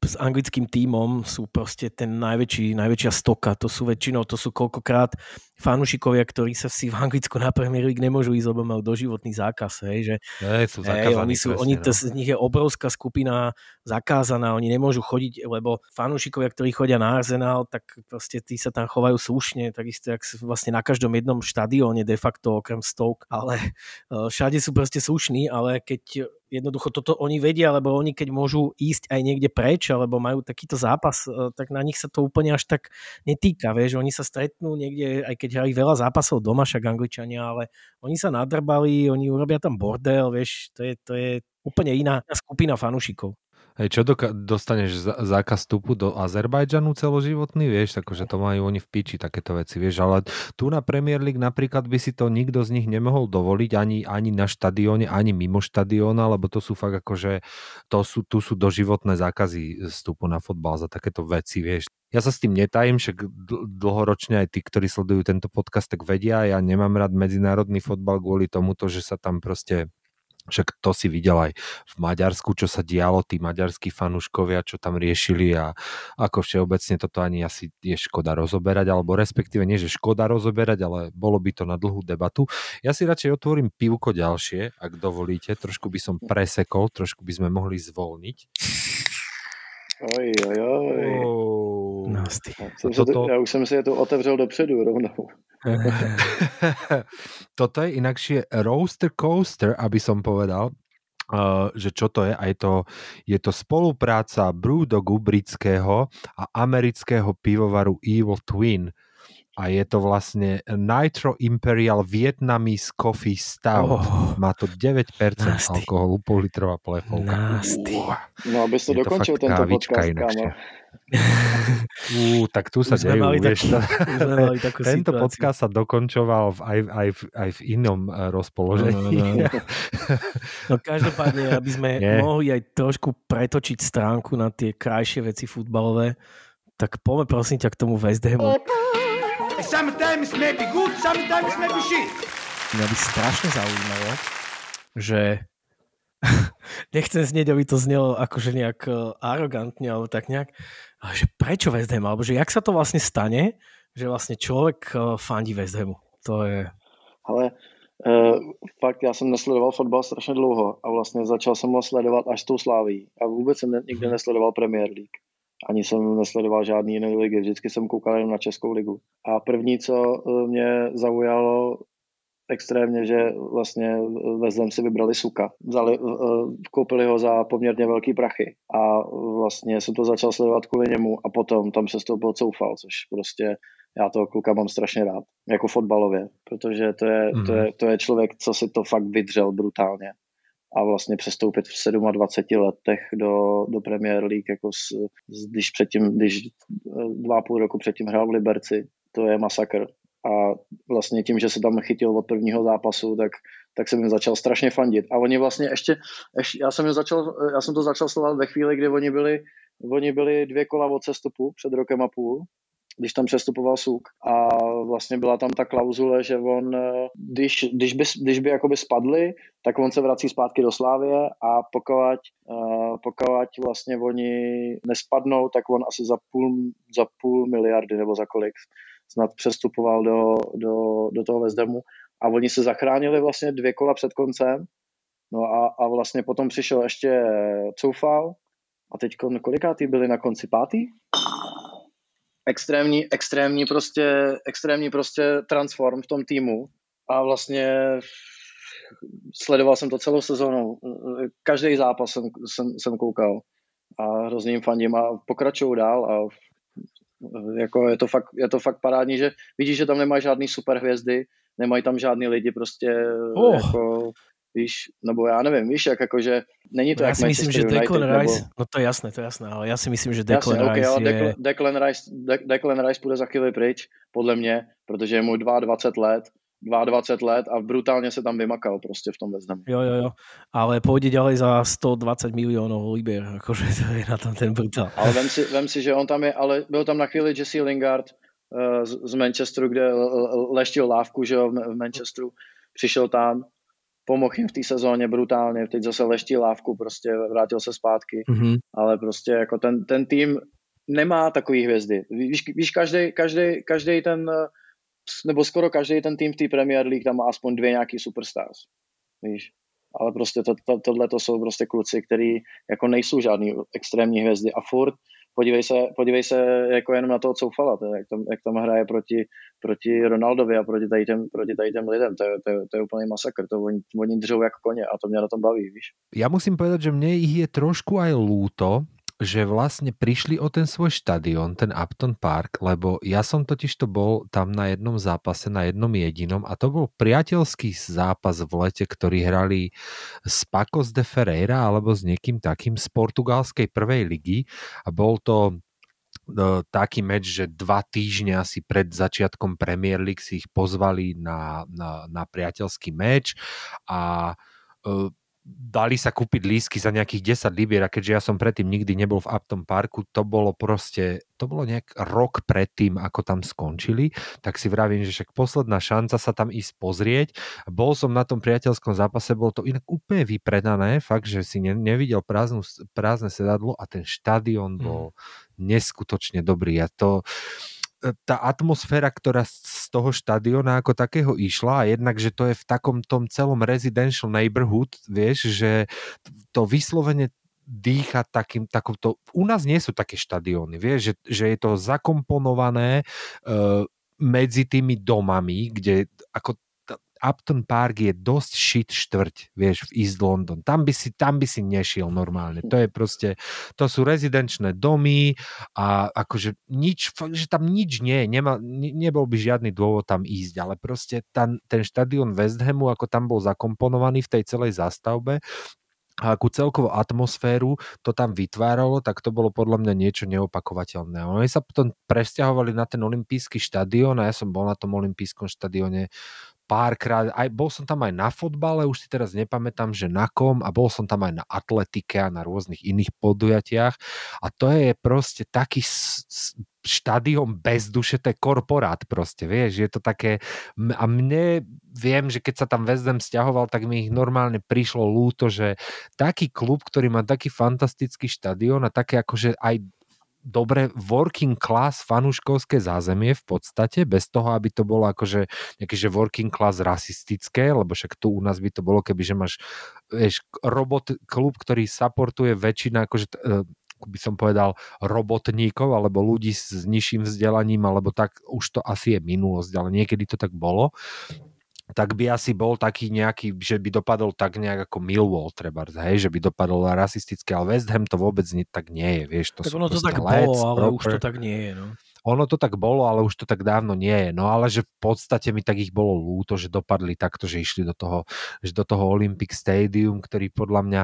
s anglickým tímom, sú proste ten najväčší, najväčšia stoka. To sú väčšinou, to sú koľkokrát fanúšikovia, ktorí sa si v Anglicku na Premier League nemôžu ísť, lebo majú doživotný zákaz. Hej, že, hej, sú hej, oni, sú, oni to, no. z nich je obrovská skupina zakázaná, oni nemôžu chodiť, lebo fanúšikovia, ktorí chodia na Arsenal, tak proste tí sa tam chovajú slušne, takisto jak vlastne na každom jednom štadióne de facto okrem Stoke, ale eh, všade sú proste slušní, ale keď jednoducho toto oni vedia, lebo oni keď môžu ísť aj niekde preč, alebo majú takýto zápas, e, tak na nich sa to úplne až tak netýka, vieš, oni sa stretnú niekde, aj keď hrajú veľa zápasov doma, však Angličania, ale oni sa nadrbali, oni urobia tam bordel, vieš, to je, to je úplne iná skupina fanúšikov. Hej, čo doka- dostaneš zákaz vstupu do Azerbajdžanu celoživotný, vieš, akože to majú oni v piči takéto veci, vieš, ale tu na Premier League napríklad by si to nikto z nich nemohol dovoliť ani, ani na štadióne, ani mimo štadióna, lebo to sú fakt akože, to sú, tu sú doživotné zákazy vstupu na fotbal za takéto veci, vieš. Ja sa s tým netajím, však dlhoročne aj tí, ktorí sledujú tento podcast, tak vedia, ja nemám rád medzinárodný fotbal kvôli tomuto, že sa tam proste však to si videl aj v Maďarsku, čo sa dialo, tí maďarskí fanúškovia, čo tam riešili a ako všeobecne toto ani asi je škoda rozoberať, alebo respektíve nie, že škoda rozoberať, ale bolo by to na dlhú debatu. Ja si radšej otvorím pivko ďalšie, ak dovolíte, trošku by som presekol, trošku by sme mohli zvolniť. Oj, oj, oj. Oh. Nasty. Jsem se to, já už jsem si to otevřel dopředu rovnou. Toto je inakšie roaster coaster, aby som povedal, uh, že čo to je. A je to, je to spolupráca Brewdogu britského a amerického pivovaru Evil Twin. A je to vlastne Nitro Imperial Vietnamese Coffee Stout. Oh. Má to 9% Nasty. alkoholu, pol litrová plechovka. Nasty. No, Je to dokončil tento podcast, kámo. Ú, tak tu sa dejú, mali vieš. už sme mali takú Tento situáciu. podcast sa dokončoval v, aj, aj, v, aj v inom eh, rozpoložení. No, no, no. No každopádne, aby sme Nie. mohli aj trošku pretočiť stránku na tie krajšie veci futbalové, tak poďme prosím ťa k tomu West Hamu. Sometimes may be good, sometimes may be shit. Mňa by strašne zaujímalo, že nechcem znieť, aby to znelo akože nejak eh, arogantne alebo tak nejak, že prečo West Ham, alebo že jak sa to vlastne stane, že vlastne človek eh, fandí West Hamu. To je... Ale uh, fakt, já jsem nesledoval fotbal strašně dlouho a vlastně začal jsem ho sledovat až s tou sláví. A vůbec jsem ne, nikdy nesledoval Premier League. Ani jsem nesledoval žádný jiný ligy, vždycky jsem koukal jenom na Českou ligu. A první, co mě zaujalo extrémně, že vlastně vezem si vybrali Suka. Vzali, eh, koupili ho za poměrně velký prachy a vlastně jsem to začal sledovat kvůli němu a potom tam přestoupil Coufal, což prostě já toho kluka mám strašně rád, jako fotbalově, protože to je, to je, to je člověk, co si to fakt vydřel brutálně a vlastně přestoupit v 27 letech do, do Premier League, jako s, s, když předtím, když eh, dva a půl roku předtím hrál v Liberci, to je masakr. A vlastně tím, že se tam chytil od prvního zápasu, tak, tak jsem jim začal strašně fandit. A oni vlastně ještě, ještě já, jsem začal, já jsem to začal sledovat ve chvíli, kdy oni byli, oni byli dvě kola od sestupu před rokem a půl, když tam přestupoval Suk a vlastně byla tam ta klauzule, že on, eh, když, když by, když by jakoby spadli, tak on se vrací zpátky do Slávie a pokud, uh, pokud vlastně oni nespadnou, tak on asi za půl, za půl miliardy nebo za kolik snad přestupoval do, do, do toho Hamu. A oni se zachránili vlastně dvě kola před koncem. No a, a vlastně potom přišel ještě Coufal. A teď kolikátý byli na konci? Pátý? Extrémní, extrémní prostě, extrémní prostě transform v tom týmu. A vlastně sledoval jsem to celou sezónou. Každý zápas jsem, jsem, jsem koukal. A hrozně jim fandím a pokračuju dál a jako je to fakt, je to fakt parádní, že vidíš, že tam nemají žádný superhvězdy, nemají tam žádný lidi prostě Oh. jako víš, nebo já nevím, víš, jak jakože není to No, ja jak si myslím, že Declan United, Rice, nebo... no to je jasné, to je jasné, ale ja si myslím, že Declan okay, Rice ale je... Declan, Declan, Rice, De, Declan Rice půjde za chvíli pryč, podle mě, protože je mu 22 let, 22 let a brutálně se tam vymakal prostě v tom Hamu. Jo, jo, jo. Ale pôjde ďalej za 120 miliónov liber, akože to je na tom ten brutál. Ale vem si, vem si, že on tam je, ale byl tam na chvíli Jesse Lingard uh, z, Manchesteru, kde leštil lávku, že jo, v Manchesteru, přišel tam, pomohl jim v té sezóně brutálně, teď zase leští lávku, prostě vrátil se zpátky, Mhm. ale prostě jako ten, ten tým nemá takový hvězdy. Víš, víš každý, každý, každý ten, eh, nebo skoro každý ten tým v té Premier League tam má aspoň dvě nějaký superstars. Víš? Ale prostě to, to, tohle to jsou prostě kluci, který jako nejsou žádný extrémní hvězdy a furt podívej se, podívej se jako jenom na toho Coufala, to jak, tam, jak tam hraje proti, proti Ronaldovi a proti tady těm, proti tady těm lidem, to je, to, je, to úplný masakr, to oni, oni držou jako koně a to mě na tom baví, víš. Ja musím povedať, že mne ich je trošku aj lúto, že vlastne prišli o ten svoj štadión, ten Upton Park, lebo ja som totiž to bol tam na jednom zápase, na jednom jedinom a to bol priateľský zápas v lete, ktorý hrali z Pacos de Ferreira alebo s niekým takým z portugalskej prvej ligy a bol to e, taký meč, že dva týždne asi pred začiatkom Premier League si ich pozvali na, na, na priateľský meč a e, dali sa kúpiť lísky za nejakých 10 libier a keďže ja som predtým nikdy nebol v Upton Parku, to bolo proste, to bolo nejak rok predtým, ako tam skončili, tak si vravím, že však posledná šanca sa tam ísť pozrieť. Bol som na tom priateľskom zápase, bolo to inak úplne vypredané, fakt, že si ne, nevidel prázdnu, prázdne sedadlo a ten štadión bol mm. neskutočne dobrý. A to, tá atmosféra, ktorá z toho štadiona ako takého išla a jednak, že to je v takom tom celom residential neighborhood, vieš, že to vyslovene dýcha takým, takomto, u nás nie sú také štadióny, vieš, že, že je to zakomponované uh, medzi tými domami, kde ako Upton Park je dosť shit štvrť, vieš, v East London. Tam by si, tam by si nešiel normálne. To je proste, to sú rezidenčné domy a akože nič, že tam nič nie je, Nema, ne, nebol by žiadny dôvod tam ísť, ale proste ten, ten štadión West Hamu, ako tam bol zakomponovaný v tej celej zastavbe, a akú celkovú atmosféru to tam vytváralo, tak to bolo podľa mňa niečo neopakovateľné. Oni sa potom presťahovali na ten olimpijský štadión a ja som bol na tom olimpijskom štadióne párkrát, aj, bol som tam aj na fotbale, už si teraz nepamätám, že na kom a bol som tam aj na atletike a na rôznych iných podujatiach. A to je proste taký štadión bez duše, to je korporát proste, vieš, je to také a mne viem, že keď sa tam väzdem stiahoval, tak mi ich normálne prišlo lúto, že taký klub, ktorý má taký fantastický štadión a také akože aj dobre working class fanúškovské zázemie v podstate, bez toho, aby to bolo akože nejaké, že working class rasistické, lebo však tu u nás by to bolo, keby že máš vieš, robot, klub, ktorý supportuje väčšina akože e, by som povedal, robotníkov alebo ľudí s nižším vzdelaním, alebo tak už to asi je minulosť, ale niekedy to tak bolo tak by asi bol taký nejaký, že by dopadol tak nejak ako Millwall, treba, hej, že by dopadol rasisticky, ale West Ham to vôbec nie, tak nie je, vieš. To tak ono to tak bolo, ale proper. už to tak nie je, no. Ono to tak bolo, ale už to tak dávno nie je. No ale že v podstate mi tak ich bolo lúto, že dopadli takto, že išli do toho, že do toho Olympic Stadium, ktorý podľa mňa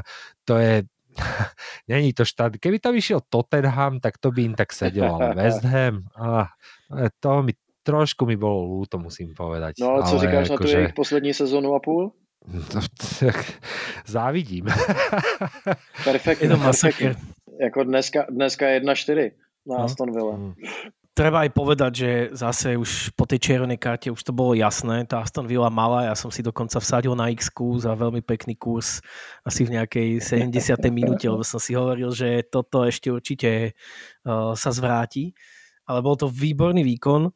to je Není to štát. Keby tam išiel Tottenham, tak to by im tak sedelo, ale West Ham, ah, to mi trošku mi bolo lúto, musím povedať. No ale co ale říkáš ako na tu že... jejich poslední sezónu a půl? No, závidím. Perfektně. Je to masaker. Jako dneska, dneska 1-4 na no. Aston Villa. Mm. Treba aj povedať, že zase už po tej červenej karte už to bolo jasné. Tá Aston Villa mala, ja som si dokonca vsadil na x za veľmi pekný kurz asi v nejakej 70. minúte, lebo som si hovoril, že toto ešte určite uh, sa zvráti. Ale bol to výborný výkon.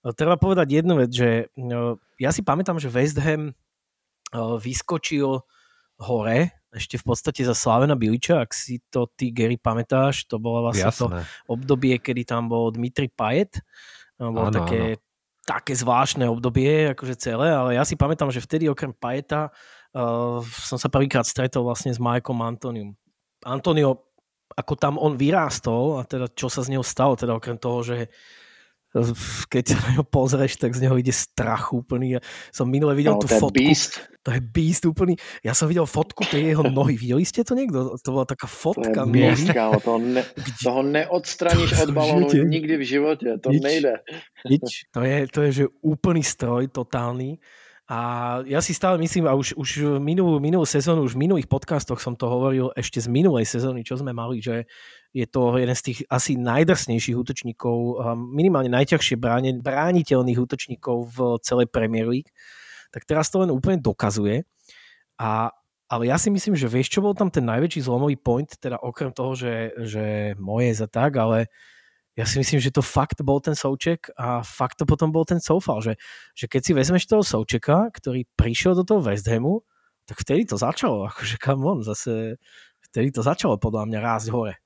No, treba povedať jednu vec, že no, ja si pamätám, že West Ham vyskočil hore, ešte v podstate za Slavena Biliča, ak si to ty, Gary, pamätáš, to bolo vlastne Jasné. to obdobie, kedy tam bol Dmitri Pajet. Bolo áno, také, áno. také zvláštne obdobie, akože celé, ale ja si pamätám, že vtedy okrem Pajeta uh, som sa prvýkrát stretol vlastne s Mikeom Antonium. Antonio, ako tam on vyrástol a teda čo sa z neho stalo, teda okrem toho, že keď sa na ňo pozrieš, tak z neho ide strach úplný. Ja som minule videl no, tú fotku. Beast. To je beast úplný. Ja som videl fotku tej jeho nohy. Videli ste to niekto? To bola taká fotka. To je beast, kámo. Toho, ne, toho neodstraníš od balónu nikdy v živote. To nič, nejde. Nič. To je, to je že úplný stroj, totálny. A ja si stále myslím, a už, už minulú, minulú sezónu, už v minulých podcastoch som to hovoril ešte z minulej sezóny, čo sme mali, že je to jeden z tých asi najdrsnejších útočníkov, minimálne najťažšie brániteľných útočníkov v celej Premier League. Tak teraz to len úplne dokazuje. A, ale ja si myslím, že vieš, čo bol tam ten najväčší zlomový point, teda okrem toho, že, že moje za tak, ale ja si myslím, že to fakt bol ten Souček a fakt to potom bol ten Soufal, že, že keď si vezmeš toho Součeka, ktorý prišiel do toho West Hamu, tak vtedy to začalo, akože come on, zase vtedy to začalo podľa mňa rásť hore.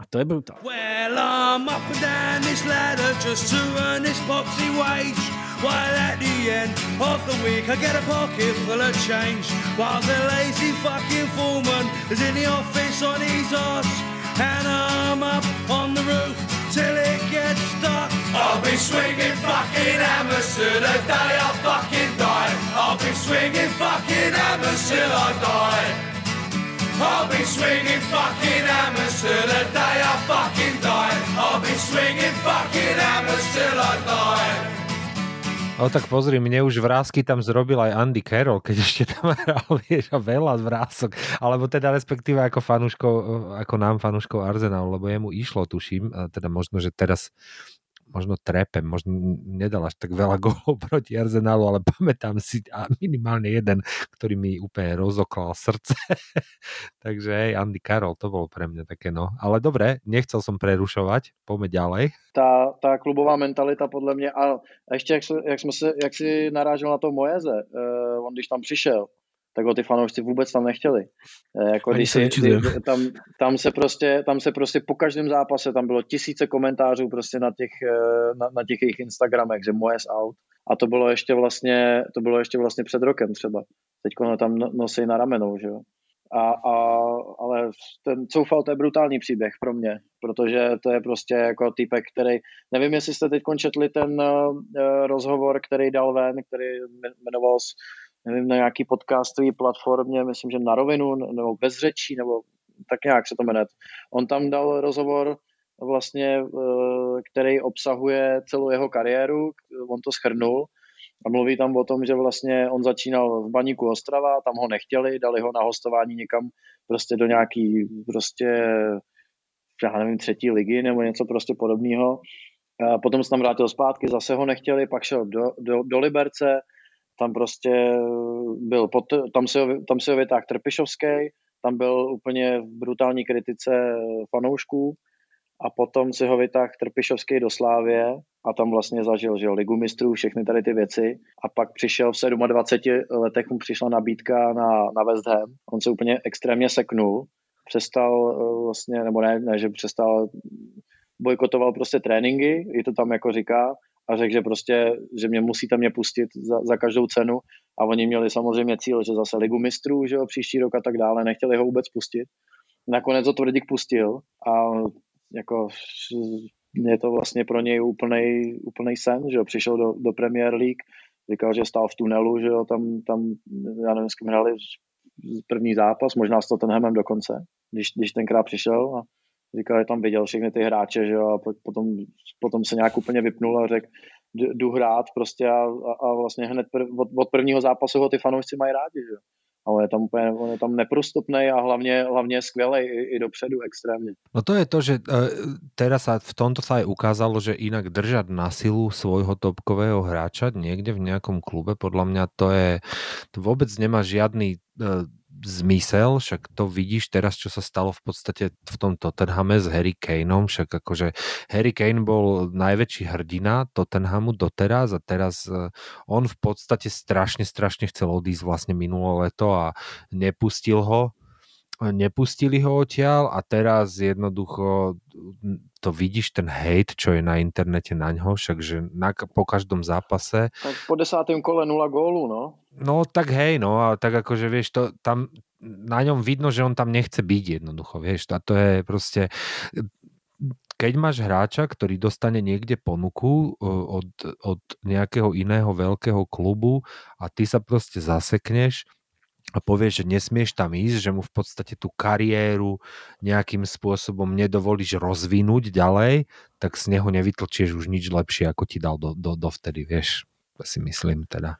A to je brutál. Well, I'm up and down this ladder just to earn this boxy wage. While at the end of the week I get a pocket full of change. While the lazy fucking foreman is in the office on his ass. And I'm swinging fucking hammers till the day I fucking die. I'll be swinging fucking hammers till I die. I'll be swinging fucking hammers till the day I fucking die. I'll be swinging fucking hammers till I die. No tak pozri, mne už vrázky tam zrobil aj Andy Carroll, keď ešte tam hral, vieš, a veľa vrázok. Alebo teda respektíve ako fanúškov, ako nám fanúškov Arsenalu, lebo jemu išlo, tuším, teda možno, že teraz možno trepem, možno nedal až tak veľa gólov proti Arsenalu, ale pamätám si a minimálne jeden, ktorý mi úplne rozoklal srdce. Takže hej, Andy Carroll, to bolo pre mňa také no. Ale dobre, nechcel som prerušovať, poďme ďalej. Ta, ta klubová mentalita podle mě, a ještě jak, jak, jsme se, jak si narážel na to Mojeze, uh, on když tam přišel, tak ho ty fanoušci vůbec tam nechtěli. E, jako když si, ty, tam, tam, se prostě, tam se prostě po každém zápase, tam bylo tisíce komentářů prostě na těch, e, na, na těch jejich Instagramech, že Mojes out. A to bylo ještě vlastně, to bylo ještě vlastně před rokem třeba. Teď ho tam no, nosí na ramenou, že jo. A, a, ale ten Coufal to je brutální příběh pro mě, protože to je prostě jako typek, který, nevím, jestli jste teď četli ten uh, rozhovor, který dal ven, který jmenoval nevím, na nějaký podcastové platformě, myslím, že na rovinu, nebo bez řečí, nebo tak nějak se to jmenuje. On tam dal rozhovor vlastně, eh, který obsahuje celou jeho kariéru, on to schrnul a mluví tam o tom, že vlastně on začínal v Baníku Ostrava, tam ho nechtěli, dali ho na hostování někam prostě do nějaký prostě já nevím, třetí ligy nebo něco prostě podobného. Potom se tam vrátil zpátky, zase ho nechtěli, pak šel do, do, do Liberce, tam prostě byl, pod, tam, ho, tam se ho vytáhl Trpišovský, tam byl úplně v brutální kritice fanoušků a potom si ho vytáhl Trpišovský do Slávě a tam vlastně zažil, že jo, ligu mistrů, všechny tady ty věci. A pak přišel v 27 letech, mu přišla nabídka na, na West Ham, on se úplně extrémně seknul, přestal eh, vlastně, nebo ne, ne že přestal, bojkotoval prostě tréninky, i to tam jako říká, a řekl, že prostě, že mě musíte mě pustit za, za každou cenu a oni měli samozřejmě cíl, že zase ligu mistrů, že jo, příští rok a tak dále, nechtěli ho vůbec pustit. Nakonec to Tvrdík pustil a jako je to vlastně pro něj úplnej, úplnej sen, že jo, přišel do, do Premier League, říkal, že stál v tunelu, že jo, tam, tam já nevím, s kým hrali první zápas, možná s Tottenhamem dokonce, když, když tenkrát přišel a říkal, že tam viděl všechny ty hráče, že jo, a potom, potom se nějak úplně vypnul a řekl, jdu hrát prostě a, a vlastně hned prv, od, od prvního zápasu ho ty fanoušci mají rádi, že jo. A on je tam úplně, on je tam neprostupný a hlavně, hlavně skvělý i, i dopředu extrémně. No to je to, že uh, teraz sa v tomto sa aj ukázalo, že inak držať na silu svojho topkového hráča niekde v nejakom klube, podľa mňa to je, to vôbec nemá žiadny uh, zmysel, však to vidíš teraz, čo sa stalo v podstate v tom Tottenhame s Harry Kaneom, však akože Harry Kane bol najväčší hrdina Tottenhamu doteraz a teraz e, on v podstate strašne, strašne chcel odísť vlastne minulé leto a nepustil ho nepustili ho odtiaľ a teraz jednoducho to vidíš, ten hate, čo je na internete na ňo, všakže na, po každom zápase. Tak po desátém kole nula gólu, no. No tak hej, no a tak akože vieš, to tam na ňom vidno, že on tam nechce byť jednoducho, vieš, a to je proste keď máš hráča, ktorý dostane niekde ponuku od, od nejakého iného veľkého klubu a ty sa proste zasekneš, a povieš, že nesmieš tam ísť, že mu v podstate tú kariéru nejakým spôsobom nedovolíš rozvinúť ďalej, tak z neho nevytlčieš už nič lepšie, ako ti dal do, do, dovtedy, vieš, si myslím teda.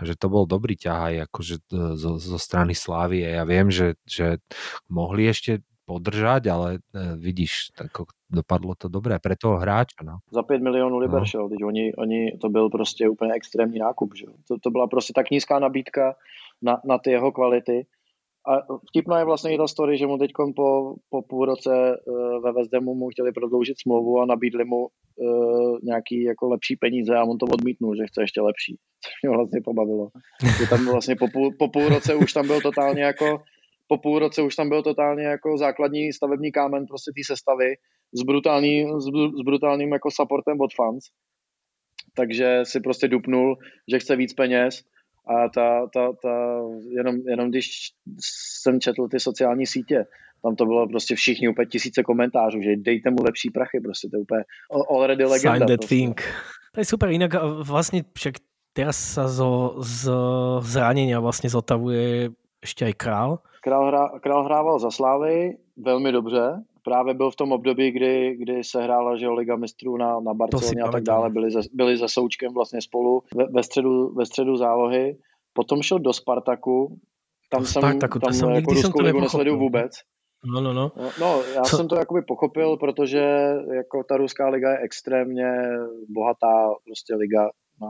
Že to bol dobrý ťah aj akože e, zo, zo strany Slávy. Ja viem, že, že mohli ešte podržať, ale e, vidíš, tak dopadlo to dobré pre toho hráča. No. Za 5 milionů liber no. šel, teď oni, oni, to byl prostě úplně extrémní nákup. Že? To, to byla prostě tak nízká nabídka, na, na ty jeho kvality. A vtipná je vlastně i ta story, že mu teď po, po půl roce uh, ve Vezdemu mu chtěli prodloužit smlouvu a nabídli mu uh, nějaký jako lepší peníze a on to odmítnul, že chce ještě lepší. Což mě vlastně pobavilo. Že tam vlastně po půl, po půl roce už tam byl totálně jako po půl roce už tam byl totálně jako základní stavební kámen prostě té sestavy s, brutální, s, s brutálním jako supportem od fans. Takže si prostě dupnul, že chce víc peněz a ta, ta, ta, jenom, jenom když jsem četl ty sociální sítě, tam to bylo prostě všichni úplně tisíce komentářů, že dejte mu lepší prachy, prostě to je úplně already legenda. Sign that prostě. thing. To je super, inak vlastne však teraz sa zo, z zranenia vlastne zotavuje ešte aj Král. Král, hra, král hrával za Slávy velmi dobře, právě byl v tom období, kdy, kdy se hrála že Liga mistrů na, na Barceloně a tak dále, byli, za, byli za Součkem vlastně spolu ve, ve, středu, ve středu zálohy. Potom šel do Spartaku, tam jsem, Spartaku, tam jsem, jako jsem to ligu nesleduju vůbec. No, no, no. No, no já Co- jsem to jakoby pochopil, protože jako ta ruská liga je extrémně bohatá prostě liga, a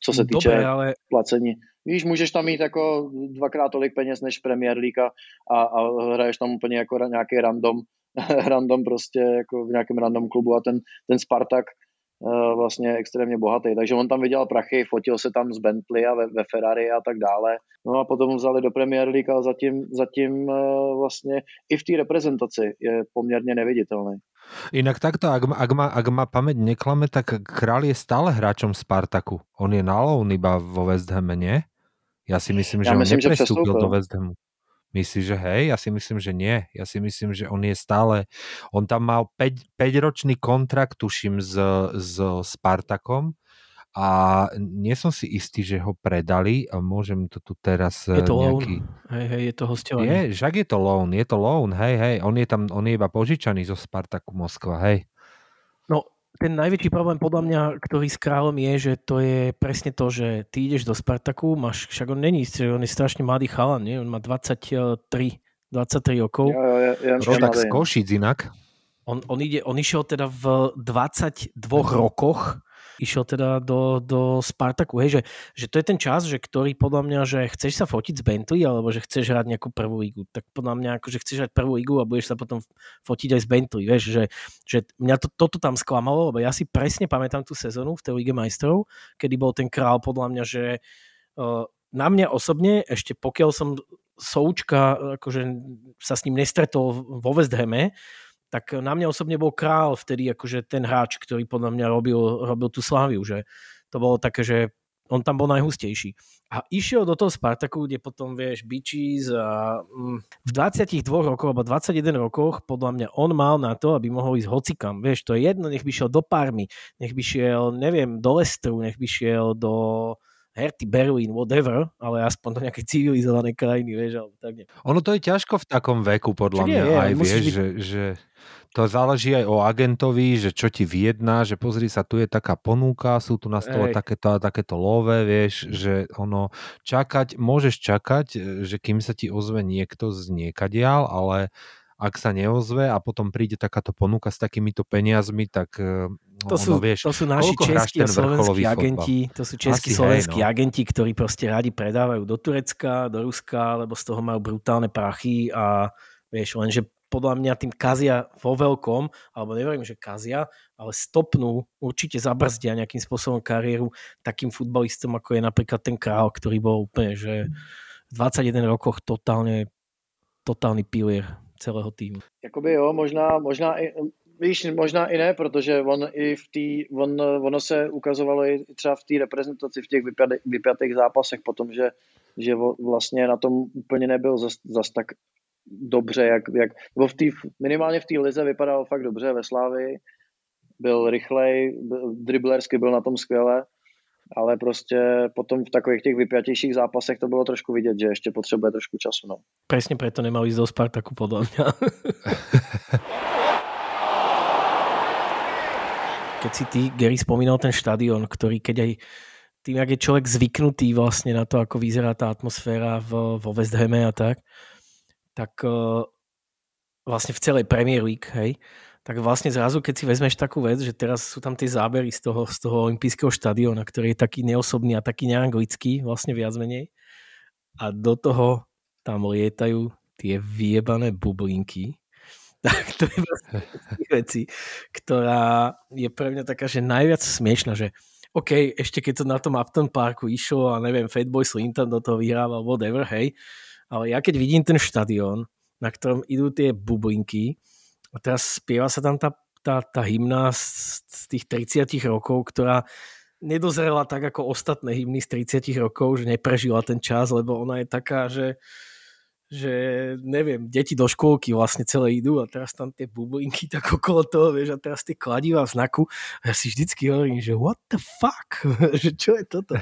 co se týče Dobre, ale placení. Víš, můžeš tam mít jako dvakrát tolik peněz než Premier League a, a, a hraješ tam úplně jako nějaký random, random prostě jako v nějakém random klubu a ten, ten Spartak eh, vlastně extrémně bohatý. Takže on tam vydělal prachy, fotil se tam z Bentley a ve, ve Ferrari a tak dále. No a potom vzali do Premier League a zatím, zatím eh, vlastně i v té reprezentaci je poměrně neviditelný. Inak takto, ak, ma- ak, ma, ak ma pamäť neklame, tak Král je stále hráčom Spartaku. On je na loan iba vo West Hame, nie? Ja si myslím, že Ja on myslím, že neprestúpil prestúpil. do West Hamu. Myslíš, že hej? Ja si myslím, že nie. Ja si myslím, že on je stále... On tam mal 5, 5-ročný kontrakt, tuším, s, s Spartakom a nie som si istý, že ho predali a môžem to tu teraz je to eh, loan. nejaký... Hej, hej, je to hostovanie. Je, však je to loan, je to loan, hej, hej. On je tam, on je iba požičaný zo Spartaku Moskva, hej. No, ten najväčší problém podľa mňa, ktorý s kráľom je, že to je presne to, že ty ideš do Spartaku, máš, však on není, on je strašne mladý chalan, nie? on má 23, 23 rokov. Je, je, je Rodak z mladý. Košic inak. On, on, ide, on išiel teda v 22 rokoch išiel teda do, do Spartaku, hej, že, že to je ten čas, že ktorý podľa mňa, že chceš sa fotiť z Bentley, alebo že chceš hrať nejakú prvú ligu, tak podľa mňa ako, že chceš hrať prvú ligu a budeš sa potom fotiť aj z Bentley, vieš, že, že mňa to, toto tam sklamalo, lebo ja si presne pamätám tú sezónu v tej Lige majstrov, kedy bol ten král podľa mňa, že uh, na mňa osobne, ešte pokiaľ som Součka, akože sa s ním nestretol vo West tak na mňa osobne bol král vtedy akože ten hráč, ktorý podľa mňa robil, robil tú Sláviu, že to bolo také, že on tam bol najhustejší. A išiel do toho Spartaku, kde potom, vieš, Bičis a mm, v 22 rokoch alebo 21 rokoch podľa mňa on mal na to, aby mohol ísť hocikam. Vieš, to je jedno, nech by šiel do Parmy, nech by šiel, neviem, do Lestru, nech by šiel do Herty Berlin, whatever, ale aspoň do nejakej civilizovanej krajiny, vieš, alebo tak nie. Ono to je ťažko v takom veku, podľa Však mňa je, aj, vieš, byť- že, že to záleží aj o agentovi, že čo ti vyjedná, že pozri sa, tu je taká ponúka, sú tu na stole takéto a takéto love, vieš, že ono, čakať, môžeš čakať, že kým sa ti ozve niekto z niekadiaľ, ale ak sa neozve a potom príde takáto ponuka s takýmito peniazmi, tak e, To ono, sú, vieš, to sú naši českí a slovenskí agenti, to sú českí Asi hej, slovenskí no. agenti, ktorí proste radi predávajú do Turecka, do Ruska, lebo z toho majú brutálne prachy a vieš, lenže podľa mňa tým kazia vo veľkom, alebo neverím, že kazia, ale stopnú, určite zabrzdia nejakým spôsobom kariéru takým futbalistom, ako je napríklad ten král, ktorý bol úplne, že v 21 rokoch totálne, totálny pilier celého týmu. Jakoby jo, možná, možná i, víš, možná i ne, protože on i v té, on, ono se ukazovalo i třeba v té reprezentaci v těch vypjatých, zápasech potom, že, že vlastně na tom úplně nebyl zas, zas tak dobře, jak, jak v tý, minimálně v té lize vypadal fakt dobře ve Slávii, byl rychlej, driblersky byl na tom skvěle, ale prostě potom v takových těch vypjatějších zápasech to bylo trošku vidět, že ještě potřebuje trošku času. No. Presne preto nemal ísť do Spartaku, podľa mňa. keď si ty, Gary, spomínal ten štadión, ktorý keď aj tým, ak je človek zvyknutý vlastne na to, ako vyzerá tá atmosféra vo, vo West Hame a tak, tak uh, vlastne v celej Premier League, hej, tak vlastne zrazu, keď si vezmeš takú vec, že teraz sú tam tie zábery z toho, z toho olympijského štadióna, ktorý je taký neosobný a taký neanglický, vlastne viac menej. A do toho tam lietajú tie vyjebané bublinky. Tak to je vlastne veci, ktorá je pre mňa taká, že najviac smiešná, že OK, ešte keď to na tom Upton Parku išlo a neviem, Fatboy Slinton do toho vyhrával, whatever, hej, ale ja keď vidím ten štadión, na ktorom idú tie bublinky a teraz spieva sa tam tá, tá, tá hymna z, z tých 30 rokov, ktorá nedozrela tak ako ostatné hymny z 30 rokov, že neprežila ten čas, lebo ona je taká, že že neviem, deti do škôlky vlastne celé idú a teraz tam tie bublinky tak okolo toho, vieš, a teraz tie kladivá v znaku a ja si vždycky hovorím, že what the fuck, že čo je toto?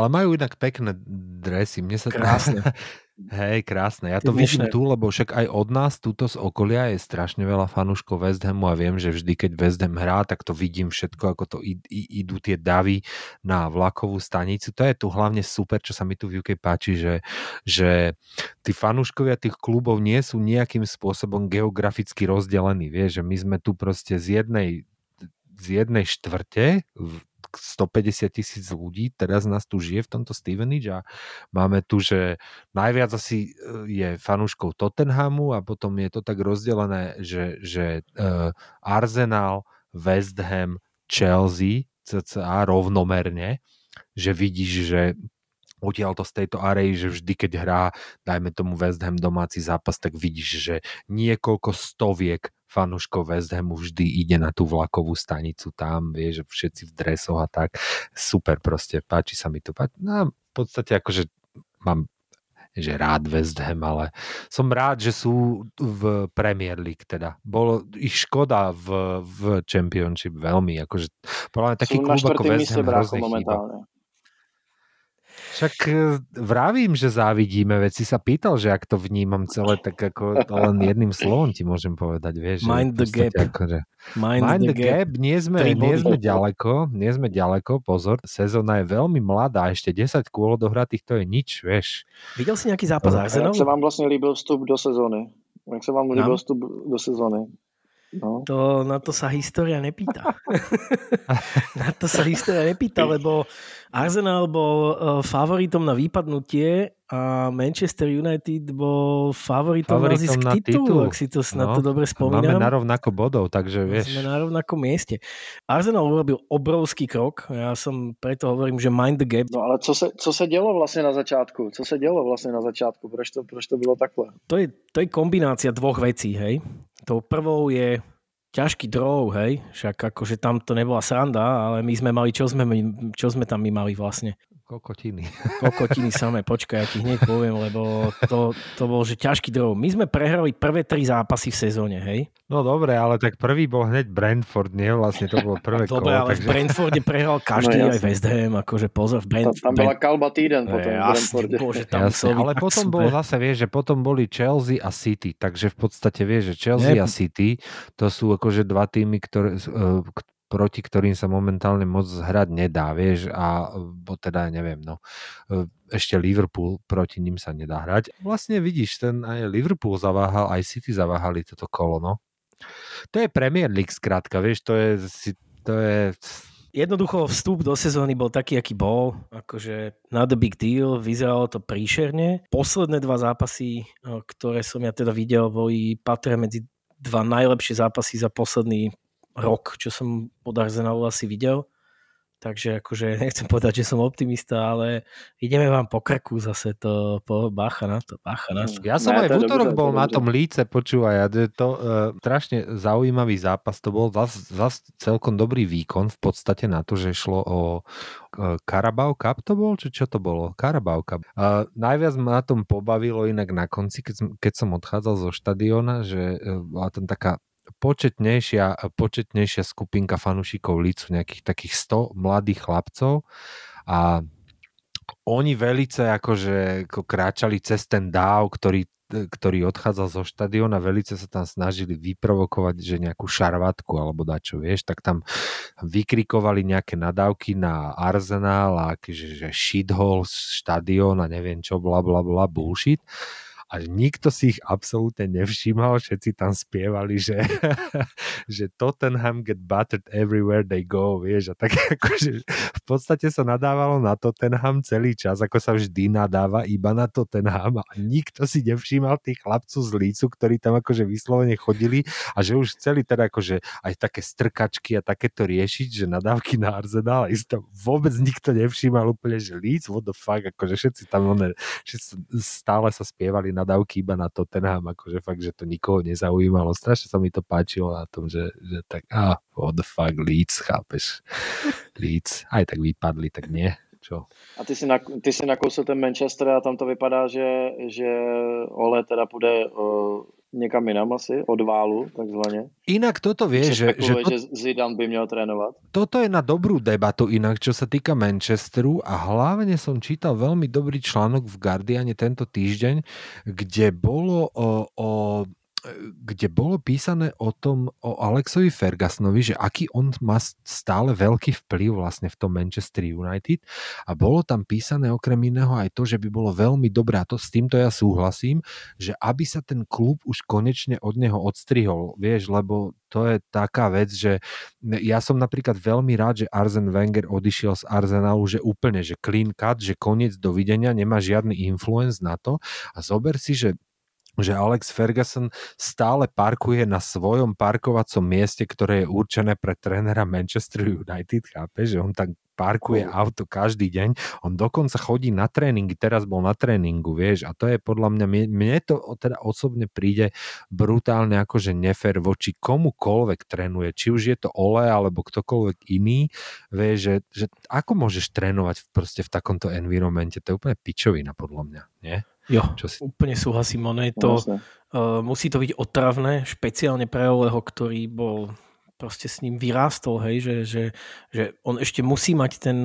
Ale majú inak pekné dresy. Mne sa Krásne. Hej, krásne. Ja to Tie vidím tu, lebo však aj od nás, túto z okolia je strašne veľa fanúškov West Hamu a viem, že vždy, keď West Ham hrá, tak to vidím všetko, ako to i- i- idú tie davy na vlakovú stanicu. To je tu hlavne super, čo sa mi tu v UK páči, že, že tí fanúškovia tých klubov nie sú nejakým spôsobom geograficky rozdelení. Vieš, že my sme tu proste z jednej z jednej štvrte v- 150 tisíc ľudí, teraz nás tu žije v tomto Stevenage a máme tu, že najviac asi e, je fanúškov Tottenhamu a potom je to tak rozdelené, že, že uh, Arsenal, West Ham, Chelsea, cca rovnomerne, že vidíš, že odtiaľ to z tejto areji, že vždy, keď hrá, dajme tomu West Ham domáci zápas, tak vidíš, že niekoľko stoviek fanúškov West Hamu vždy ide na tú vlakovú stanicu tam, vieš, že všetci v dresoch a tak. Super proste, páči sa mi to. No, v podstate akože mám že rád West Ham, ale som rád, že sú v Premier League teda. Bolo ich škoda v, v Championship veľmi, akože podľa mňa taký klub ako West Ham hrozne chýba. Však e, vravím, že závidíme, veď si sa pýtal, že ak to vnímam celé, tak ako len jedným slovom ti môžem povedať, vieš. Mind the gap. Akože, Mind, mind the, the gap, nie sme, Tri nie body. sme ďaleko, nie sme ďaleko, pozor, sezóna je veľmi mladá, ešte 10 kôl odohratých, to je nič, vieš. Videl si nejaký zápas Arsenalu? jak se vám vlastně líbil vstup do sezóny? Jak se vám líbil vstup do sezóny? No. To, na to sa história nepýta. na to sa história nepýta, lebo Arsenal bol uh, favoritom na vypadnutie a Manchester United bol favoritom, na Favoritom zisk na titulu, titul. ak si to snad No, to dobre Máme spomínam. na rovnako bodov, takže vieš. Sme na rovnakom mieste. Arsenal urobil obrovský krok. Ja som preto hovorím, že mind the gap. no ale co se, co se dělo vlastně na začátku? Co se dělo vlastně na začátku? Proč to, proč to bylo takhle? To je, to je kombinácia dvoch vecí, hej. Tou prvou je ťažký drov, hej. Však akože tam to nebola sranda, ale my sme mali, čo sme, čo sme tam my mali vlastne? Kokotiny. Kokotiny samé, počkaj, ja ti hneď poviem, lebo to, to bol, že ťažký drov. My sme prehrali prvé tri zápasy v sezóne, hej. No dobre, ale tak prvý bol hneď Brentford, nie? Vlastne to bolo prvé Dobre, kolo. ale v takže... Brentforde prehral každý, No, aj. West Ham, akože pozor, v Tam, Brent, tam byla kalba týden potom v Jasne, Brentforde. bože, tam Jasne, ale potom super. bol zase, vieš, že potom boli Chelsea a City, takže v podstate vieš, že Chelsea Nie. a City to sú akože dva týmy, ktoré, uh, proti ktorým sa momentálne moc hrať nedá, vieš, a bo teda neviem, no, eh, ešte Liverpool proti ním sa nedá hrať. Vlastne vidíš, ten aj Liverpool zaváhal, aj City zaváhali toto kolo, no. To je Premier League skrátka, vieš, to je, to je, Jednoducho vstup do sezóny bol taký, aký bol. Akože not a big deal, vyzeralo to príšerne. Posledné dva zápasy, eh, ktoré som ja teda videl, boli patria medzi dva najlepšie zápasy za posledný rok, čo som od Arsenalu asi videl. Takže akože nechcem povedať, že som optimista, ale ideme vám po krku zase to, po, bacha na to, bacha na to. Ja som aj v útorok bol na tom líce, počúvaj, je to uh, strašne zaujímavý zápas, to bol zas, zas celkom dobrý výkon v podstate na to, že šlo o uh, Carabao Cup to bol, či čo to bolo? Carabao Cup. Uh, najviac ma na tom pobavilo inak na konci, keď som, keď som odchádzal zo štadiona, že uh, bola tam taká početnejšia, početnejšia skupinka fanúšikov Lícu, nejakých takých 100 mladých chlapcov a oni velice akože ako kráčali cez ten dáv, ktorý ktorý odchádzal zo štadiona, velice sa tam snažili vyprovokovať, že nejakú šarvatku alebo dačo, vieš, tak tam vykrikovali nejaké nadávky na Arsenal a že, že shithole štadión a neviem čo, bla bla bla, bullshit. A nikto si ich absolútne nevšímal, všetci tam spievali, že, že Tottenham get battered everywhere they go, vieš, a tak akože v podstate sa nadávalo na Tottenham celý čas, ako sa vždy nadáva iba na Tottenham a nikto si nevšímal tých chlapcov z lícu, ktorí tam akože vyslovene chodili a že už chceli teda akože aj také strkačky a takéto riešiť, že nadávky na Arsenal isto vôbec nikto nevšímal úplne, že líc, what the fuck, akože všetci tam one, všetci stále sa spievali nadávky iba na Tottenham, akože fakt, že to nikoho nezaujímalo. Strašne sa mi to páčilo na tom, že, že tak, ah, what the fuck, Leeds, chápeš? Leeds, aj tak vypadli, tak nie. Čo? A ty si, na, ty si nakousil ten Manchester a tam to vypadá, že, že Ole teda půjde uh, někam jinam asi, od válu takzvaně. Inak toto vieš, že, že, to, že Zidane by měl trénovat. toto je na dobrú debatu inak, čo sa týka Manchesteru a hlavne som čítal veľmi dobrý článok v Guardiane tento týždeň, kde bolo o, o kde bolo písané o tom, o Alexovi Fergusonovi, že aký on má stále veľký vplyv vlastne v tom Manchester United. A bolo tam písané okrem iného aj to, že by bolo veľmi dobré a to s týmto ja súhlasím, že aby sa ten klub už konečne od neho odstrihol, vieš, lebo to je taká vec, že ja som napríklad veľmi rád, že Arzen Wenger odišiel z Arsenalu, že úplne, že clean cut, že koniec dovidenia, nemá žiadny influence na to. A zober si, že že Alex Ferguson stále parkuje na svojom parkovacom mieste, ktoré je určené pre trénera Manchester United, chápe, že on tak parkuje auto každý deň, on dokonca chodí na tréningy, teraz bol na tréningu, vieš, a to je podľa mňa, mne, to teda osobne príde brutálne akože nefér voči komukoľvek trénuje, či už je to Ole alebo ktokoľvek iný, vieš, že, že ako môžeš trénovať v, proste v takomto environmente, to je úplne pičovina podľa mňa, nie? Jo, Čo si... úplne súhlasím, ono je No, to, jasné. uh, musí to byť otravné, špeciálne pre Oleho, ktorý bol proste s ním vyrástol, hej, že, že, že on ešte musí mať ten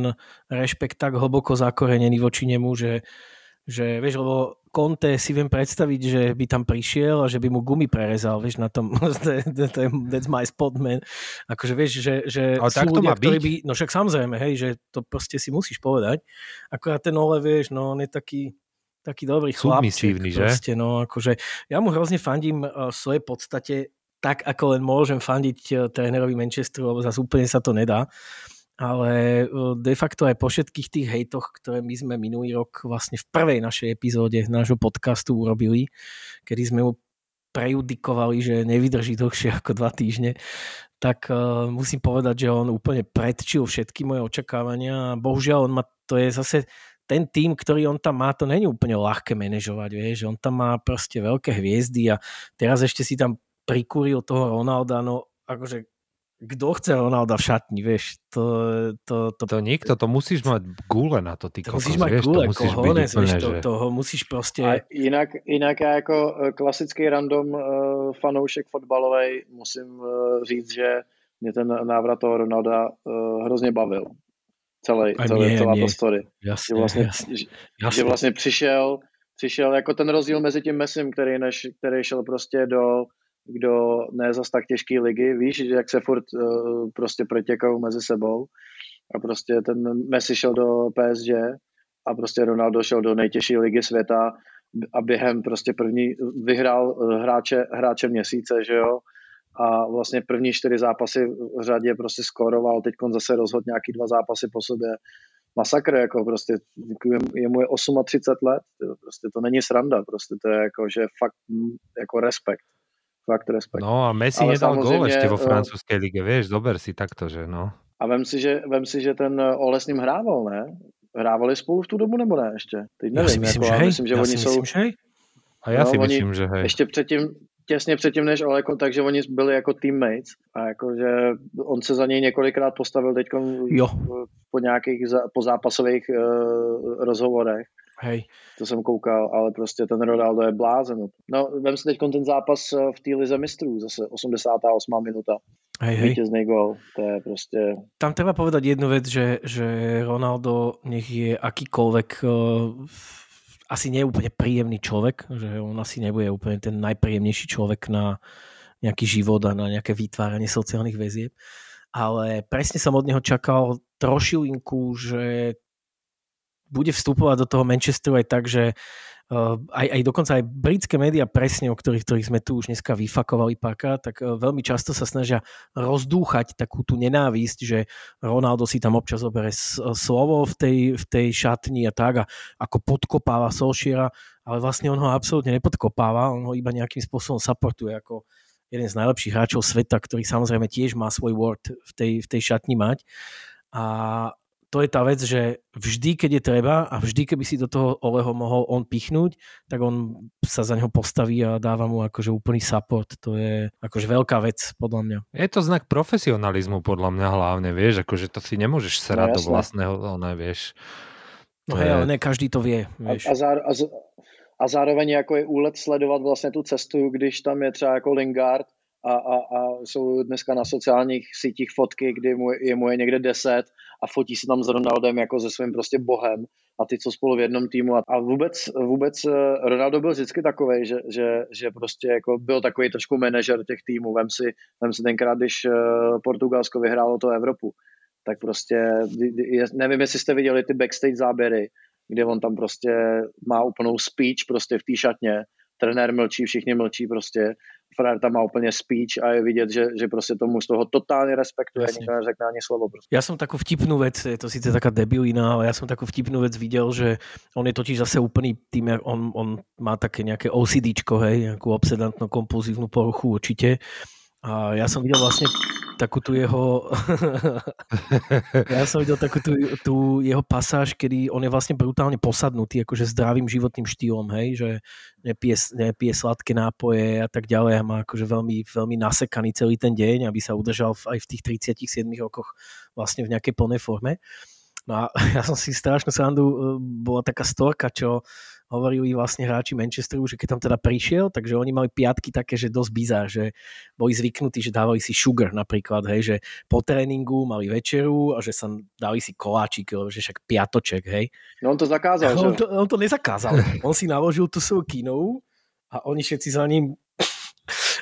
rešpekt tak hlboko zakorenený voči nemu, že, že vieš, lebo Conte si viem predstaviť, že by tam prišiel a že by mu gumy prerezal, vieš, na tom, that's my spot, man. Akože vieš, že, že Ale tak to ľudia, má ktorí byť. by, no však samozrejme, hej, že to proste si musíš povedať. Akorát ten Ole, vieš, no on je taký, taký dobrý chlapček. Že? Proste, no, akože, ja mu hrozne fandím v svojej podstate tak, ako len môžem fandiť uh, trénerovi Manchesteru, lebo zase úplne sa to nedá. Ale uh, de facto aj po všetkých tých hejtoch, ktoré my sme minulý rok vlastne v prvej našej epizóde nášho podcastu urobili, kedy sme mu prejudikovali, že nevydrží dlhšie ako dva týždne, tak uh, musím povedať, že on úplne predčil všetky moje očakávania a bohužiaľ on má, to je zase ten tým, ktorý on tam má, to není úplne ľahké manažovať, vieš, on tam má proste veľké hviezdy a teraz ešte si tam prikúril toho Ronalda, no akože kto chce Ronalda v šatni, vieš, to, to, to, To nikto, to musíš mať gule na to, ty to kokos, musíš mať vieš, gule, to musíš byť kohones, úplne, vieš, to, že... toho musíš proste... A jinak, jinak já jako eh, klasický random uh, fanoušek fotbalovej musím uh, říct, že mě ten návrat toho Ronalda uh, hrozně bavil. Celý, A celý, mě, celá mě. ta story. Jasne, Že vlastně, jasne, že, že vlastně přišel, přišel jako ten rozdíl mezi tím Messim, který, než, který šel prostě do, do ne zas tak těžké ligy, víš, že jak se furt uh, prostě protěkají mezi sebou a prostě ten Messi šel do PSG a prostě Ronaldo šel do nejtěžší ligy světa a během prostě první vyhrál eh, hráče, hráče měsíce, že jo, a vlastně první čtyři zápasy v řadě prostě skoroval, teď zase rozhodl nějaký dva zápasy po sobě. Masakr, jako prostě, je- jemu je 38 let, prostě to není sranda, prostě to je jako, že fakt mm, jako respekt. Fakt respekt. No a Messi Ale nedal gól ešte vo eh, francúzskej lige, vieš, zober si takto, že no. A vem si, že, vem si, že ten eh, Ole s ním hrával, ne? Hrávali spolu v tu dobu nebo ne ještě? Teď Ja nevím, si myslím, jako, že hej, myslím, že ja oni si jsou, myslím, že hej. A ja No, si myslím, že hej. ještě předtím, těsně předtím než Oleko, takže oni byli jako teammates a jakože on se za něj několikrát postavil teď po nějakých za, po zápasových uh, rozhovorech. Hej. To jsem koukal, ale prostě ten Ronaldo je blázen. No, vem si teď ten zápas eh, v té lize mistrů, zase 88. minuta. Hej, hej. Vítězný gol, to je prostě... Tam treba povedať jednu vec, že, že Ronaldo nech je akýkoľvek uh, asi nie je úplne príjemný človek, že on asi nebude úplne ten najpríjemnejší človek na nejaký život a na nejaké vytváranie sociálnych väzieb. Ale presne som od neho čakal trošilinku, že bude vstupovať do toho Manchesteru aj tak, že aj, aj dokonca aj britské médiá presne, o ktorých, ktorých sme tu už dneska vyfakovali párkrát, tak uh, veľmi často sa snažia rozdúchať takú tú nenávisť, že Ronaldo si tam občas zoberie s- slovo v tej, v tej šatni a tak a ako podkopáva Solšiera, ale vlastne on ho absolútne nepodkopáva, on ho iba nejakým spôsobom supportuje ako jeden z najlepších hráčov sveta, ktorý samozrejme tiež má svoj word v tej, v tej šatni mať. A to je tá vec, že vždy, keď je treba a vždy, keby si do toho Oleho mohol on pichnúť, tak on sa za neho postaví a dáva mu akože úplný support. To je akože veľká vec, podľa mňa. Je to znak profesionalizmu podľa mňa hlavne, vieš, akože to si nemôžeš serať do jasné. vlastného, ono, vieš. No hej, je- ale ne každý to vie. A, Vieš. a, a, z- a zároveň jako je úlet sledovat vlastně tu cestu, když tam je třeba jako Lingard a, a, a jsou dneska na sociálních sítích fotky, kdy mu je, mu je někde 10 a fotí se tam s Ronaldem jako se svým prostě bohem a ty, co spolu v jednom týmu. A, vůbec, vůbec eh, Ronaldo byl vždycky takový, že, že, že prostě jako byl takový trošku manažer těch týmů. Vem si, vem si tenkrát, když eh, Portugalsko vyhrálo to Evropu, tak prostě, nevím, jestli jste viděli ty backstage záběry, kde on tam prostě má úplnou speech prostě v té šatně, trenér mlčí, všichni mlčí prostě, Frajer tam má úplně speech a je vidět, že, že prostě tomu z toho totálně respektuje, nikto neřekne ani slovo. Prostě. Ja som takú vtipnú vec, je to síce taká debilina, ale ja som takú vtipnú vec videl, že on je totiž zase úplný tým, on, on má také nejaké OCDčko, hej, nejakú obsedantno kompulzívnu poruchu určite. A ja som videl vlastne takú tu jeho... ja som videl takú tú, tú jeho pasáž, kedy on je vlastne brutálne posadnutý akože zdravým životným štýlom, hej, že nepije, nepije sladké nápoje a tak ďalej a má akože veľmi, veľmi nasekaný celý ten deň, aby sa udržal aj v tých 37 rokoch vlastne v nejakej plnej forme. No a ja som si strašnú srandu, e, bola taká storka, čo hovorili vlastne hráči Manchesteru, že keď tam teda prišiel, takže oni mali piatky také, že dosť bizár, že boli zvyknutí, že dávali si sugar napríklad, hej, že po tréningu mali večeru a že sa dali si koláčik, lebo že však piatoček, hej. No on to zakázal, že? On to, on to nezakázal. on si naložil tú svoju kinovú a oni všetci za ním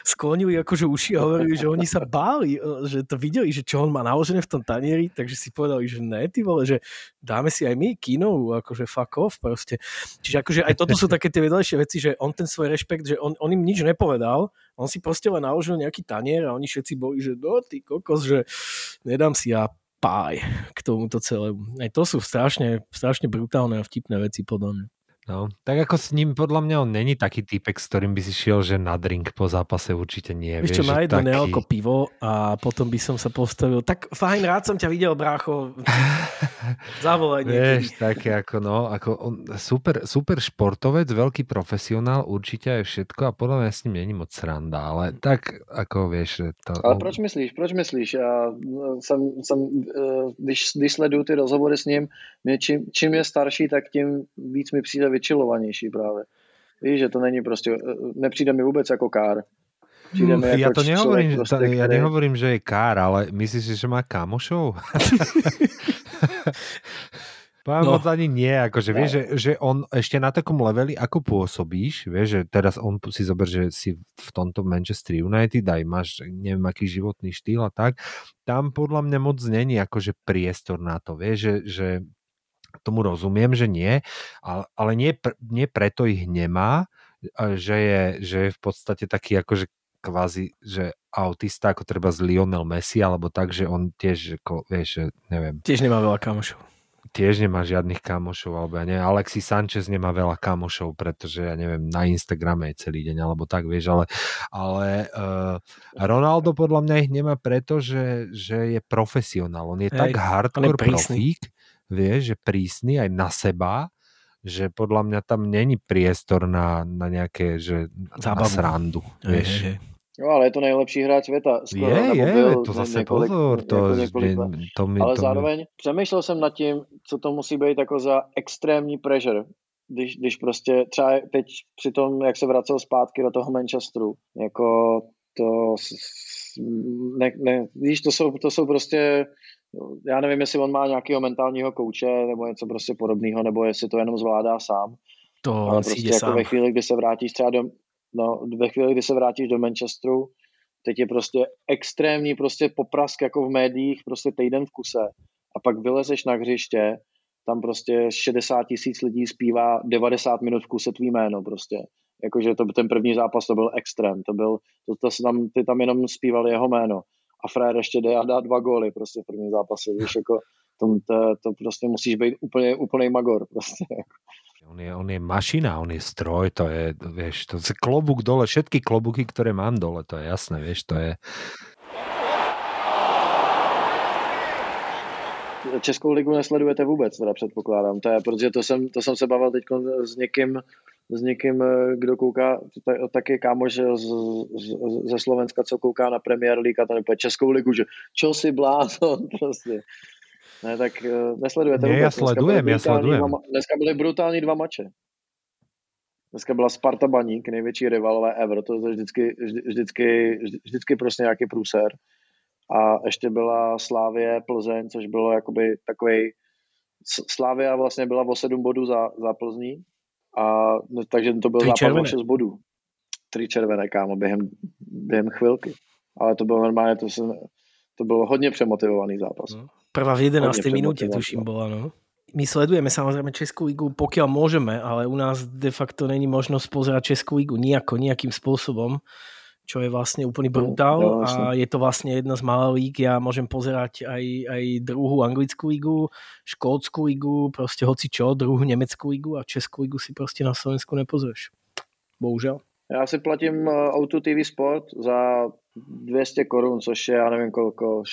sklonili akože uši a hovorili, že oni sa báli, e, že to videli, že čo on má naložené v tom tanieri, takže si povedali, že ne, ty vole, že dáme si aj my kino, akože fuck off proste. Čiže akože aj toto sú také tie vedľajšie veci, že on ten svoj rešpekt, že on, on im nič nepovedal, on si proste len naložil nejaký tanier a oni všetci boli, že no ty kokos, že nedám si ja páj k tomuto celému. Aj to sú strašne, strašne brutálne a vtipné veci podľa mňa. No, tak ako s ním podľa mňa on není taký typek, s ktorým by si šiel, že na drink po zápase určite nie. Vieš čo, na jedno taký... nealko pivo a potom by som sa postavil. Tak fajn, rád som ťa videl, brácho. Zavolaj Vieš, také ako no, ako on, super, super športovec, veľký profesionál, určite aj všetko a podľa mňa s ním není moc sranda, ale tak ako vieš. To, ale on... proč myslíš, proč myslíš? Já jsem, jsem když, když sleduju ty rozhovory s ním, čím, čím je starší, tak tím víc mi přijde vyčilovanější právě. Víš, že to není prostě, e, nepřijde mi vůbec jako kár. Přijde mi ja to nehovorím, prostě, ta, ja nehovorím, že je kár, ale myslíš že má kamošov? Pán no. ani nie, akože vieš, že, že on ešte na takom leveli, ako pôsobíš, vieš, že teraz on si zober, že si v tomto Manchester United, aj máš neviem aký životný štýl a tak, tam podľa mňa moc není akože priestor na to, vieš, že, že tomu rozumiem, že nie, ale, ale nie, nie preto ich nemá, že je, že je v podstate taký akože kvázi, že autista, ako treba z Lionel Messi, alebo tak, že on tiež, ako, vieš, že neviem. Tiež nemá veľa kamošov. Tiež nemá žiadnych kamošov, alebo ja neviem, Alexis Sanchez nemá veľa kamošov, pretože ja neviem, na Instagrame je celý deň, alebo tak, vieš, ale, ale uh, Ronaldo podľa mňa ich nemá preto, že, že je profesionál. On je Hej, tak hardcore profík, vieš, že prísny aj na seba, že podľa mňa tam není priestor na, na nejaké, že Zábavu. na srandu, vieš. Je, je. No, ale je to nejlepší hráč světa. Skoro, je, je, byl, to zase několik, pozor. To, několik, to mi, ale to zároveň mi... přemýšlel jsem nad tím, co to musí být jako za extrémní pressure, když, když prostě třeba teď při tom, jak se vracel zpátky do toho Manchesteru, jako to ne, ne, víš, to jsou, to jsou prostě já nevím, jestli on má nějakého mentálního kouče nebo něco prostě podobného, nebo jestli to jenom zvládá sám. To Ale prostě jako sám. ve chvíli, kdy se vrátíš třeba do, no, ve chvíli, kdy se vrátíš do Manchesteru, teď je prostě extrémní prostě poprask jako v médiích, prostě týden v kuse a pak vylezeš na hřiště, tam prostě 60 tisíc lidí zpívá 90 minut v kuse tvý jméno prostě. Jakože to, ten první zápas to byl extrém, to byl, to, to, tam, ty tam jenom zpívali jeho jméno a frajer ještě jde a dá dva góly prostě v prvním zápase, víš, jako to, to, to prostě musíš být úplně, úplný magor prostě. On je, on je mašina, on je stroj, to je, vieš, to je klobúk dole, všetky klobúky, ktoré mám dole, to je jasné, vieš, to je... Českou ligu nesledujete vůbec, teda předpokládám. To je, protože to jsem, to jsem se bavil teď s někým, s někým, eh, kdo kouká, taky kámoš z, z, ze Slovenska, co kouká na Premier League a tam Českou ligu, že čo si blázon prostě. Ne, tak uh, nesledujete vůbec. ja sledujem, ja sledujem. Dva, dneska byly brutální dva mače. dneska byla Sparta Baník, největší rivalové ever, to je vždycky, vždy, vždycky, vždycky prostě nějaký průser. A ještě byla Slávě Plzeň, což bylo jakoby takový Slávia vlastně byla o 7 bodů za, za Plzní, a, no, takže to byl zápas o červené. 6 bodů. Tři červené, kámo, během, během chvilky. Ale to bylo normálně, to, jsem, to byl hodně přemotivovaný zápas. No. Prvá v 11. Hodne minúte, tuším, bola, no. My sledujeme samozrejme Českú ligu, pokiaľ môžeme, ale u nás de facto není možnosť pozerať Českú ligu nejako, nejakým spôsobom, čo je vlastne úplný brutál jo, a je to vlastne jedna z malých líg. Ja môžem pozerať aj, aj druhú anglickú ligu, škótsku ligu, proste hoci čo, druhú nemeckú ligu a Českú ligu si proste na Slovensku nepozrieš. Bohužel. Já si platím Auto TV Sport za 200 korun, což je, já nevím kolko,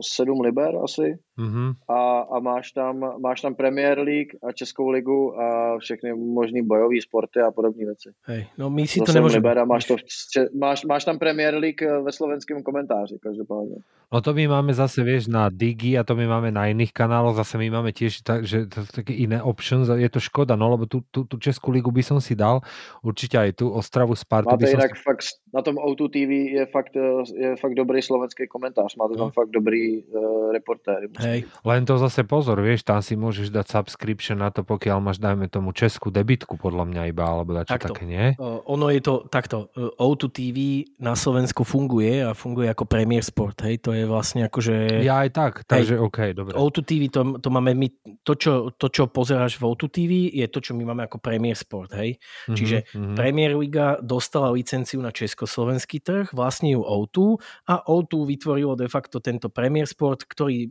7 liber asi. Mhm. A, a máš, tam, máš tam Premier League a Českou ligu a všechny možný bojové sporty a podobné věci. Hej, no my si to 7 nemôžeme. liber a máš, to v, če- máš, máš tam Premier League eh, ve slovenském komentáři, každopádně. No to my máme zase, vieš, na Digi a to my máme na iných kanáloch, zase my máme tiež tak, že to sú také iné options a je to škoda, no lebo tú, tú, tú Českú ligu by som si dal, určite aj tú Ostravu Spartu by Máte som jinak si... fakt, na tom O2 TV je fakt, eh, je fakt dobrý slovenský komentář, máte tam fakt dobrý uh, reportéry. Hej, Len to zase pozor, vieš, tam si môžeš dať subscription na to, pokiaľ máš, dajme tomu, českú debitku, podľa mňa iba, alebo dačo Takto. také, nie? Uh, ono je to takto. uh, O2 TV na Slovensku funguje a funguje ako Premier Sport. Hej, to je vlastne ako, že Ja aj tak, takže OK, dobre. O2 TV, to, to máme my, to čo, to, čo pozeráš v O2 TV, je to, čo my máme ako Premier Sport, hej. Mhm, Čiže mhm. Premier Liga dostala licenciu na československý trh, vlastne ju O2 a O2 vytvorilo de facto tento Premier Sport, ktorý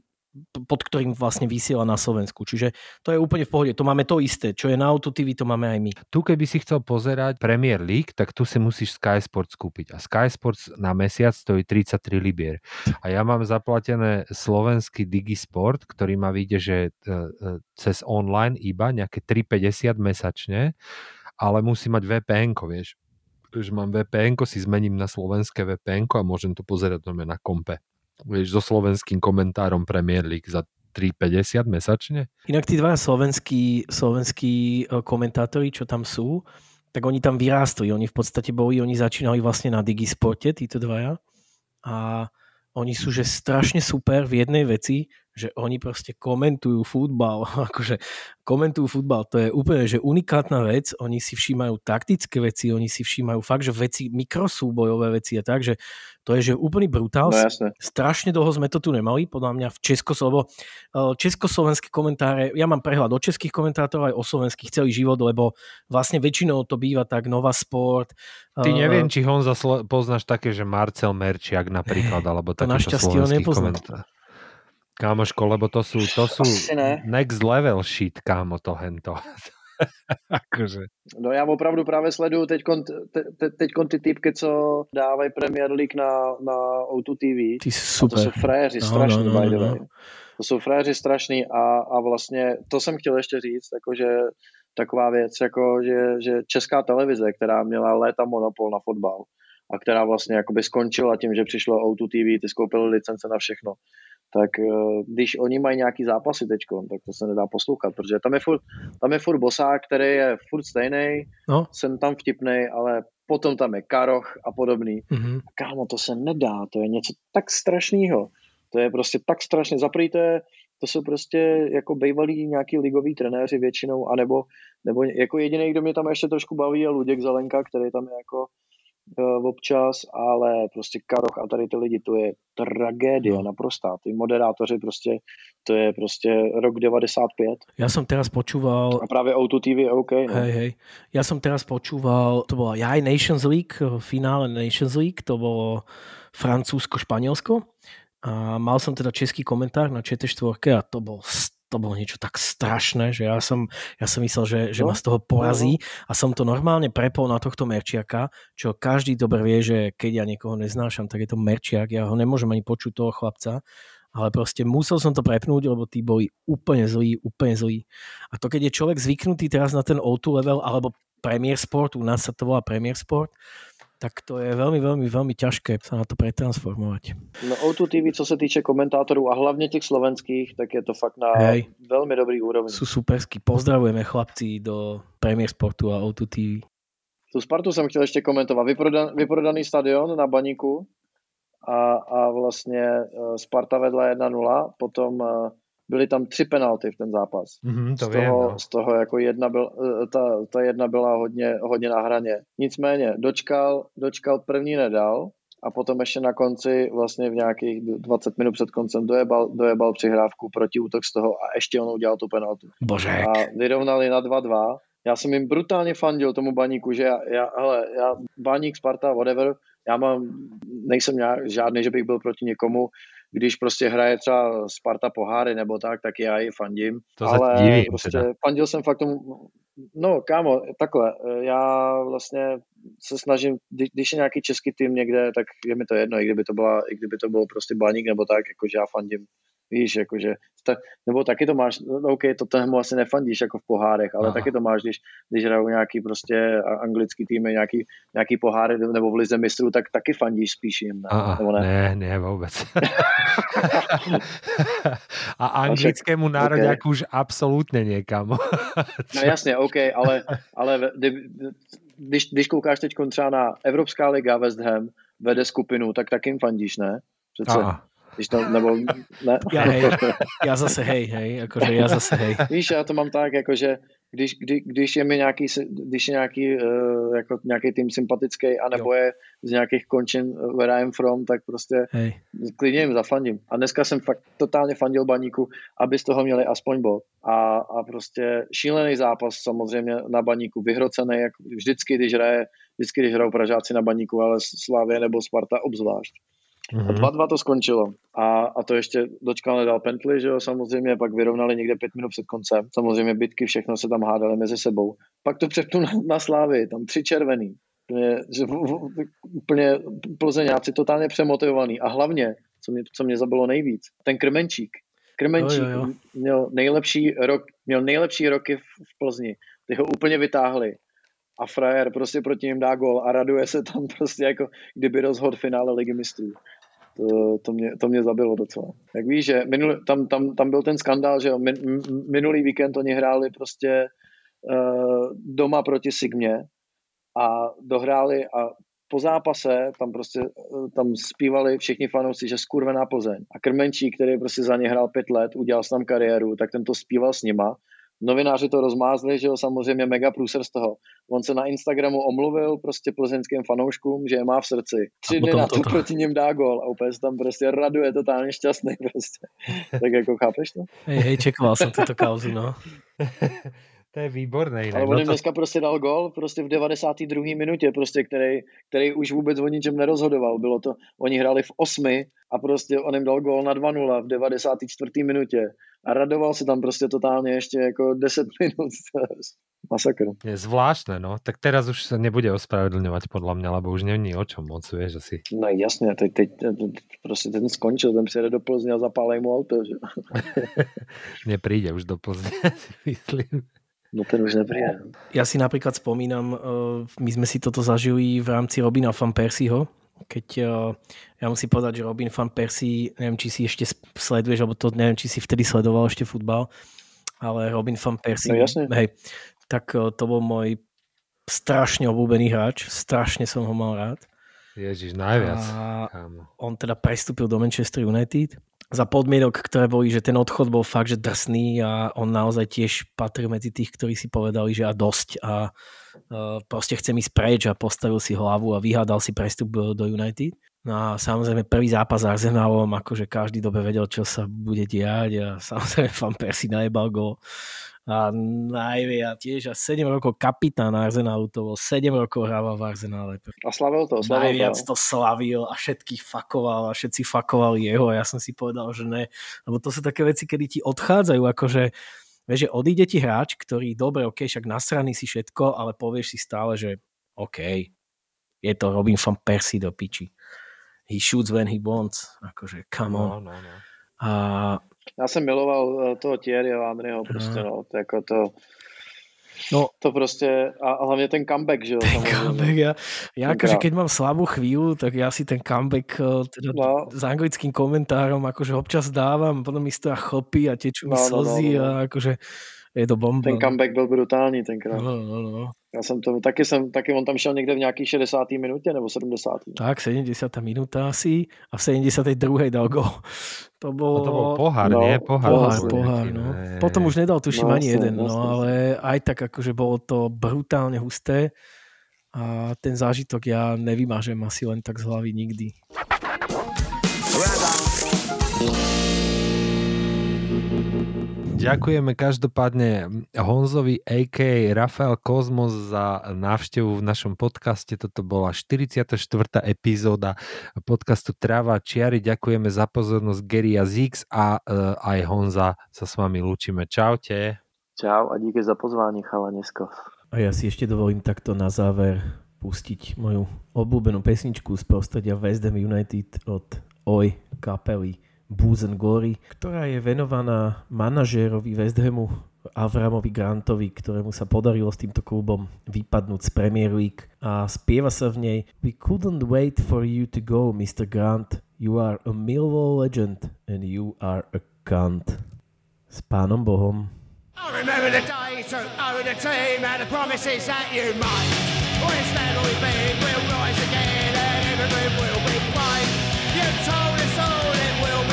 pod ktorým vlastne vysiela na Slovensku. Čiže to je úplne v pohode. To máme to isté. Čo je na Auto TV, to máme aj my. Tu keby si chcel pozerať Premier League, tak tu si musíš Sky Sports kúpiť. A Sky Sports na mesiac stojí 33 libier. A ja mám zaplatené slovenský Digisport, ktorý ma vyjde, že e, e, cez online iba nejaké 3,50 mesačne, ale musí mať vpn vieš. Že mám vpn si zmením na slovenské vpn a môžem to pozerať na kompe. Vieš, so slovenským komentárom Premier League za 3,50 mesačne. Inak tí dva slovenskí, slovenskí e, komentátori, čo tam sú, tak oni tam vyrástli. Oni v podstate boli, oni začínali vlastne na Digisporte, títo dvaja. A oni sú že strašne super v jednej veci, že oni proste komentujú futbal. akože komentujú futbal, to je úplne že unikátna vec. Oni si všímajú taktické veci, oni si všímajú fakt, že veci, mikrosúbojové veci a tak, že to je že úplný brutál. No jasné. Strašne dlho sme to tu nemali, podľa mňa v Českoslovo. Československé komentáre, ja mám prehľad o českých komentátorov aj o slovenských celý život, lebo vlastne väčšinou to býva tak Nova Sport. Ty eh, neviem, či Honza poznáš také, že Marcel Merčiak napríklad, alebo To takýto našťastie ho nepoznám. komentár. Kámoško, lebo to sú, to sú ne. next level shit, kámo, to hento. akože. No já opravdu právě sleduju teď te, te, ty typky, co dávají Premier League na, na O2 TV. Ty A super. to jsou frajeři No, strašný, no, no, by the no. way. To jsou frajeři strašný a, a vlastně to jsem chtěl ještě říct, jakože taková věc, jako že, že česká televize, která měla léta monopol na fotbal a která vlastně jakoby skončila tím, že přišlo O2 TV, ty skoupili licence na všechno, tak eh, když oni mají nějaký zápasy teď, tak to se nedá poslouchat, protože tam je furt, tam je furt bosák, který je furt stejný, No. jsem tam vtipnej, ale potom tam je Karoch a podobný. Mhm. Kámo, to se nedá, to je něco tak strašného. To je prostě tak strašně zaprýté, to jsou prostě jako bývalí nějaký ligoví trenéři většinou, anebo nebo jako jediný, kdo mě tam ještě trošku baví, je Luděk Zelenka, který tam je jako občas, ale prostě Karoch a tady ty lidi, to je tragédie No. naprostá. Ty moderátoři prostě, to je prostě rok 95 Ja som teraz počúval a právě O2 TV je OK. No. Hej, hej. Ja som teraz počúval, to bola aj Nations League, v finále Nations League, to bolo Francúzsko-Španielsko. A mal som teda český komentár na ČT4 a to bol to bolo niečo tak strašné, že ja som, ja som myslel, že, že No, ma z toho porazí a som to normálne prepol na tohto Merčiaka, čo každý dobre vie, že keď ja niekoho neznášam, tak je to Merčiak, ja ho nemôžem ani počuť toho chlapca, ale proste musel som to prepnúť, lebo tí boli úplne zlí, úplne zlí. A to keď je človek zvyknutý teraz na ten O2 level, alebo Premier Sport, u nás sa to volá Premier Sport, tak to je veľmi, veľmi, veľmi ťažké sa na to pretransformovať. No O2 TV, co se týče komentátorů a hlavně těch slovenských, tak je to fakt na Hej. veľmi dobrý úrovni. Sú superskí. Pozdravujeme chlapci do Premier Sportu a O2 TV. Tu Spartu jsem chtěl ještě komentovat. Vyprodan, vyprodaný stadion na Baníku a, a vlastně eh, Sparta vedla 1-0, potom eh, byly tam tři penalty v ten zápas. Mhm, to z, toho, no. z toho jako jedna byl, eh, ta, ta jedna byla hodně, hodně na hraně. Nicméně dočkal, dočkal první nedal a potom ještě na konci vlastně v nějakých 20 minut před koncem dojebal, dojebal přihrávku proti útok z toho a ještě on udělal tu penaltu. Bože. A vyrovnali na 2-2. Já jsem jim brutálně fandil tomu baníku, že já, já, hele, já baník, Sparta, whatever, já mám, nejsem nějak, žádný, že bych byl proti někomu, když prostě hraje třeba Sparta poháry nebo tak, tak já ji fandím. To ale divím prostě teda. fandil jsem fakt tomu, no kámo, takhle, já vlastně se snažím, kdy- když je nějaký český tým někde, tak je mi to jedno, i kdyby to, byla, i kdyby to byl prostě baník nebo tak, jakože já fandím Víš, jakože, ta, nebo taky to máš, no OK, to tomu asi nefandíš jako v pohárech, ale Aha. Aha. taky to máš, když, když hrajou nějaký prostě anglický týmy, nějaký, nějaký poháry nebo v lize mistrů, tak taky fandíš spíš jim, ne? A, nebo ne? ne, ne, vôbec. a anglickému nároďaku už absolútne niekam. No jasně, OK, ale, ale když, když koukáš teď třeba na Evropská liga West Ham vede skupinu, tak taky jim fandíš, ne? Přece, Á, když to, nebo ne? Ja, hej, ja zase hej, hej, akože ja zase hej. Víš, já to mám tak, jako že když, kdy, když je mi nějaký, když je nějaký, uh, jako nějaký tým sympatický, anebo je z nějakých končin uh, where I'm from, tak prostě hej. klidně jim zafandím. A dneska jsem fakt totálně fandil baníku, aby z toho měli aspoň bod. A, a prostě šílený zápas samozřejmě na baníku, vyhrocený, jak vždycky, když hraje, vždycky, když hrajou Pražáci na baníku, ale Slávě nebo Sparta obzvlášť. A mhm. 2-2 to skončilo. A, a to ještě dočkal nedal Pently, že jo, samozřejmě, pak vyrovnali někde pět minut před koncem. Samozřejmě bitky, všechno se tam hádali mezi sebou. Pak to přepnu na, na Slávy, tam tři červený. Úplně, že, úplně plzeňáci totálně přemotivovaný. A hlavně, co mě, co mě zabilo nejvíc, ten Krmenčík. Krmenčík Jo, jo, jo. měl nejlepší rok, měl nejlepší roky v, v Plzni. Ty ho úplně vytáhli. A frajer prostě proti ním dá gol a raduje se tam prostě jako kdyby rozhod finále ligy mistrů. To, to, mě, to mě zabilo docela. Jak víš, že minul, tam, tam, tam byl ten skandál, že minulý víkend oni hráli prostě uh, doma proti Sigmě a dohráli a po zápase tam prostě eh, tam zpívali všichni fanoušci, že skurvená Plzeň. A Krmenčík, který prostě za ně hrál pět let, udělal tam kariéru, tak ten to zpíval s nima. Novináři to rozmázli, že jo, samozřejmě mega průser z toho. On se na Instagramu omluvil prostě plzeňským fanouškům, že je má v srdci. Tři dny na to proti ním dá gol a úplně se tam prostě raduje, totálně šťastný prostě. tak jako chápeš to? Hej, hej, čekoval som túto kauzu, no. to je výborné. Inak. Ale on No to, dneska prostě dal gol prostě v 92. minutě, prostě, který, který už vůbec o ničem nerozhodoval. Bylo to, oni hráli v osmi a prostě on jim dal gol na 2-0 v 94. minutě a radoval se tam prostě totálně ještě jako 10 minut. Masakr. je zvláštne, no. Tak teraz už sa nebude ospravedlňovať podľa mňa, lebo už není o čom moc, vieš, asi. No jasně, teď, teď, prostě ten skončil, ten přijede do Plzně a zapálej mu auto, že? Nepríde už do Plzne, si myslím. No ten už nepríde. Ja si napríklad spomínam, eh, my sme si toto zažili v rámci Robina van Persieho, keď eh, ja musím povedať, že Robin van Persie, neviem, či si ešte sleduješ, alebo to neviem, či si vtedy sledoval ešte futbal, ale Robin van Persie, No jasne. hej, tak eh, to bol môj strašne obľúbený hráč, strašne som ho mal rád. Ježiš, najviac. A on teda prestúpil do Manchester United za podmienok, ktoré boli, že ten odchod bol fakt, že drsný a on naozaj tiež patril medzi tých, ktorí si povedali, že a dosť a uh, proste chcem ísť preč a postavil si hlavu a vyhádal si prestup do United. No a samozrejme prvý zápas s Arsenalom, akože každý dobe vedel, čo sa bude diať a samozrejme Van Persie najebal gol. A najviac tiež a 7 rokov kapitán Arsenalu, to bol 7 rokov hrával v Arsenále. A slavil to, slavil Najviac to. to slavil a všetkých fakoval a všetci fakovali jeho a ja som si povedal, že ne. Lebo to sú také veci, kedy ti odchádzajú, akože vieš, že odíde ti hráč, ktorý, dobre, ok, však nasraný si všetko, ale povieš si stále, že OK, je to Robin van Persie do piči. He shoots when he wants. Akože, come on. No, no, no. A Já jsem miloval eh, toho Thierryho Andreho prostě, no, jako to, No, To prostě, a hlavně ten comeback, že jo, samozřejmě. comeback, ja, ja akože keď mám slabú chvíľu, tak ja si ten comeback eh, teda No. s anglickým komentárom akože občas dávam, potom mi z toho chlpí a tečú mi No, no, no, slzy no, no. a akože je to bomba. Ten comeback byl brutální tenkrát. No, no, no. Já jsem to, taky jsem, taky on tam šel někde v nějaký 60. minutě nebo 70. Tak, 70. minúta asi a v 72. dal gol. To bolo... No to bol pohár, No, nie? Pohár, Pohár, bol pohár, no. ne. Potom už nedal, tuším, No, ani jasné, jeden, no, jasné. ale aj tak akože bolo to brutálne husté a ten zážitok ja nevymažem asi len tak z hlavy nikdy. Ďakujeme každopádne Honzovi a.k. Rafael Kozmos za návštevu v našom podcaste. Toto bola 44. epizóda podcastu Trava Čiary. Ďakujeme za pozornosť Gary a Zix a e, aj Honza sa s vami lúčime. Čaute. Čau a díky za pozvání, chalanesko. A ja si ešte dovolím takto na záver pustiť moju obľúbenú pesničku z prostredia West Ham United od Oj kapely Booze and Glory, ktorá je venovaná manažérovi West Hamu Avramovi Grantovi, ktorému sa podarilo s týmto klubom vypadnúť z Premier League a spieva sa v nej We couldn't wait for you to go, Mr. Grant. You are a Millwall legend and you are a cunt. S pánom Bohom. I remember the days to own a team and the promises that you made. Well, been, we'll rise again and everything will be great.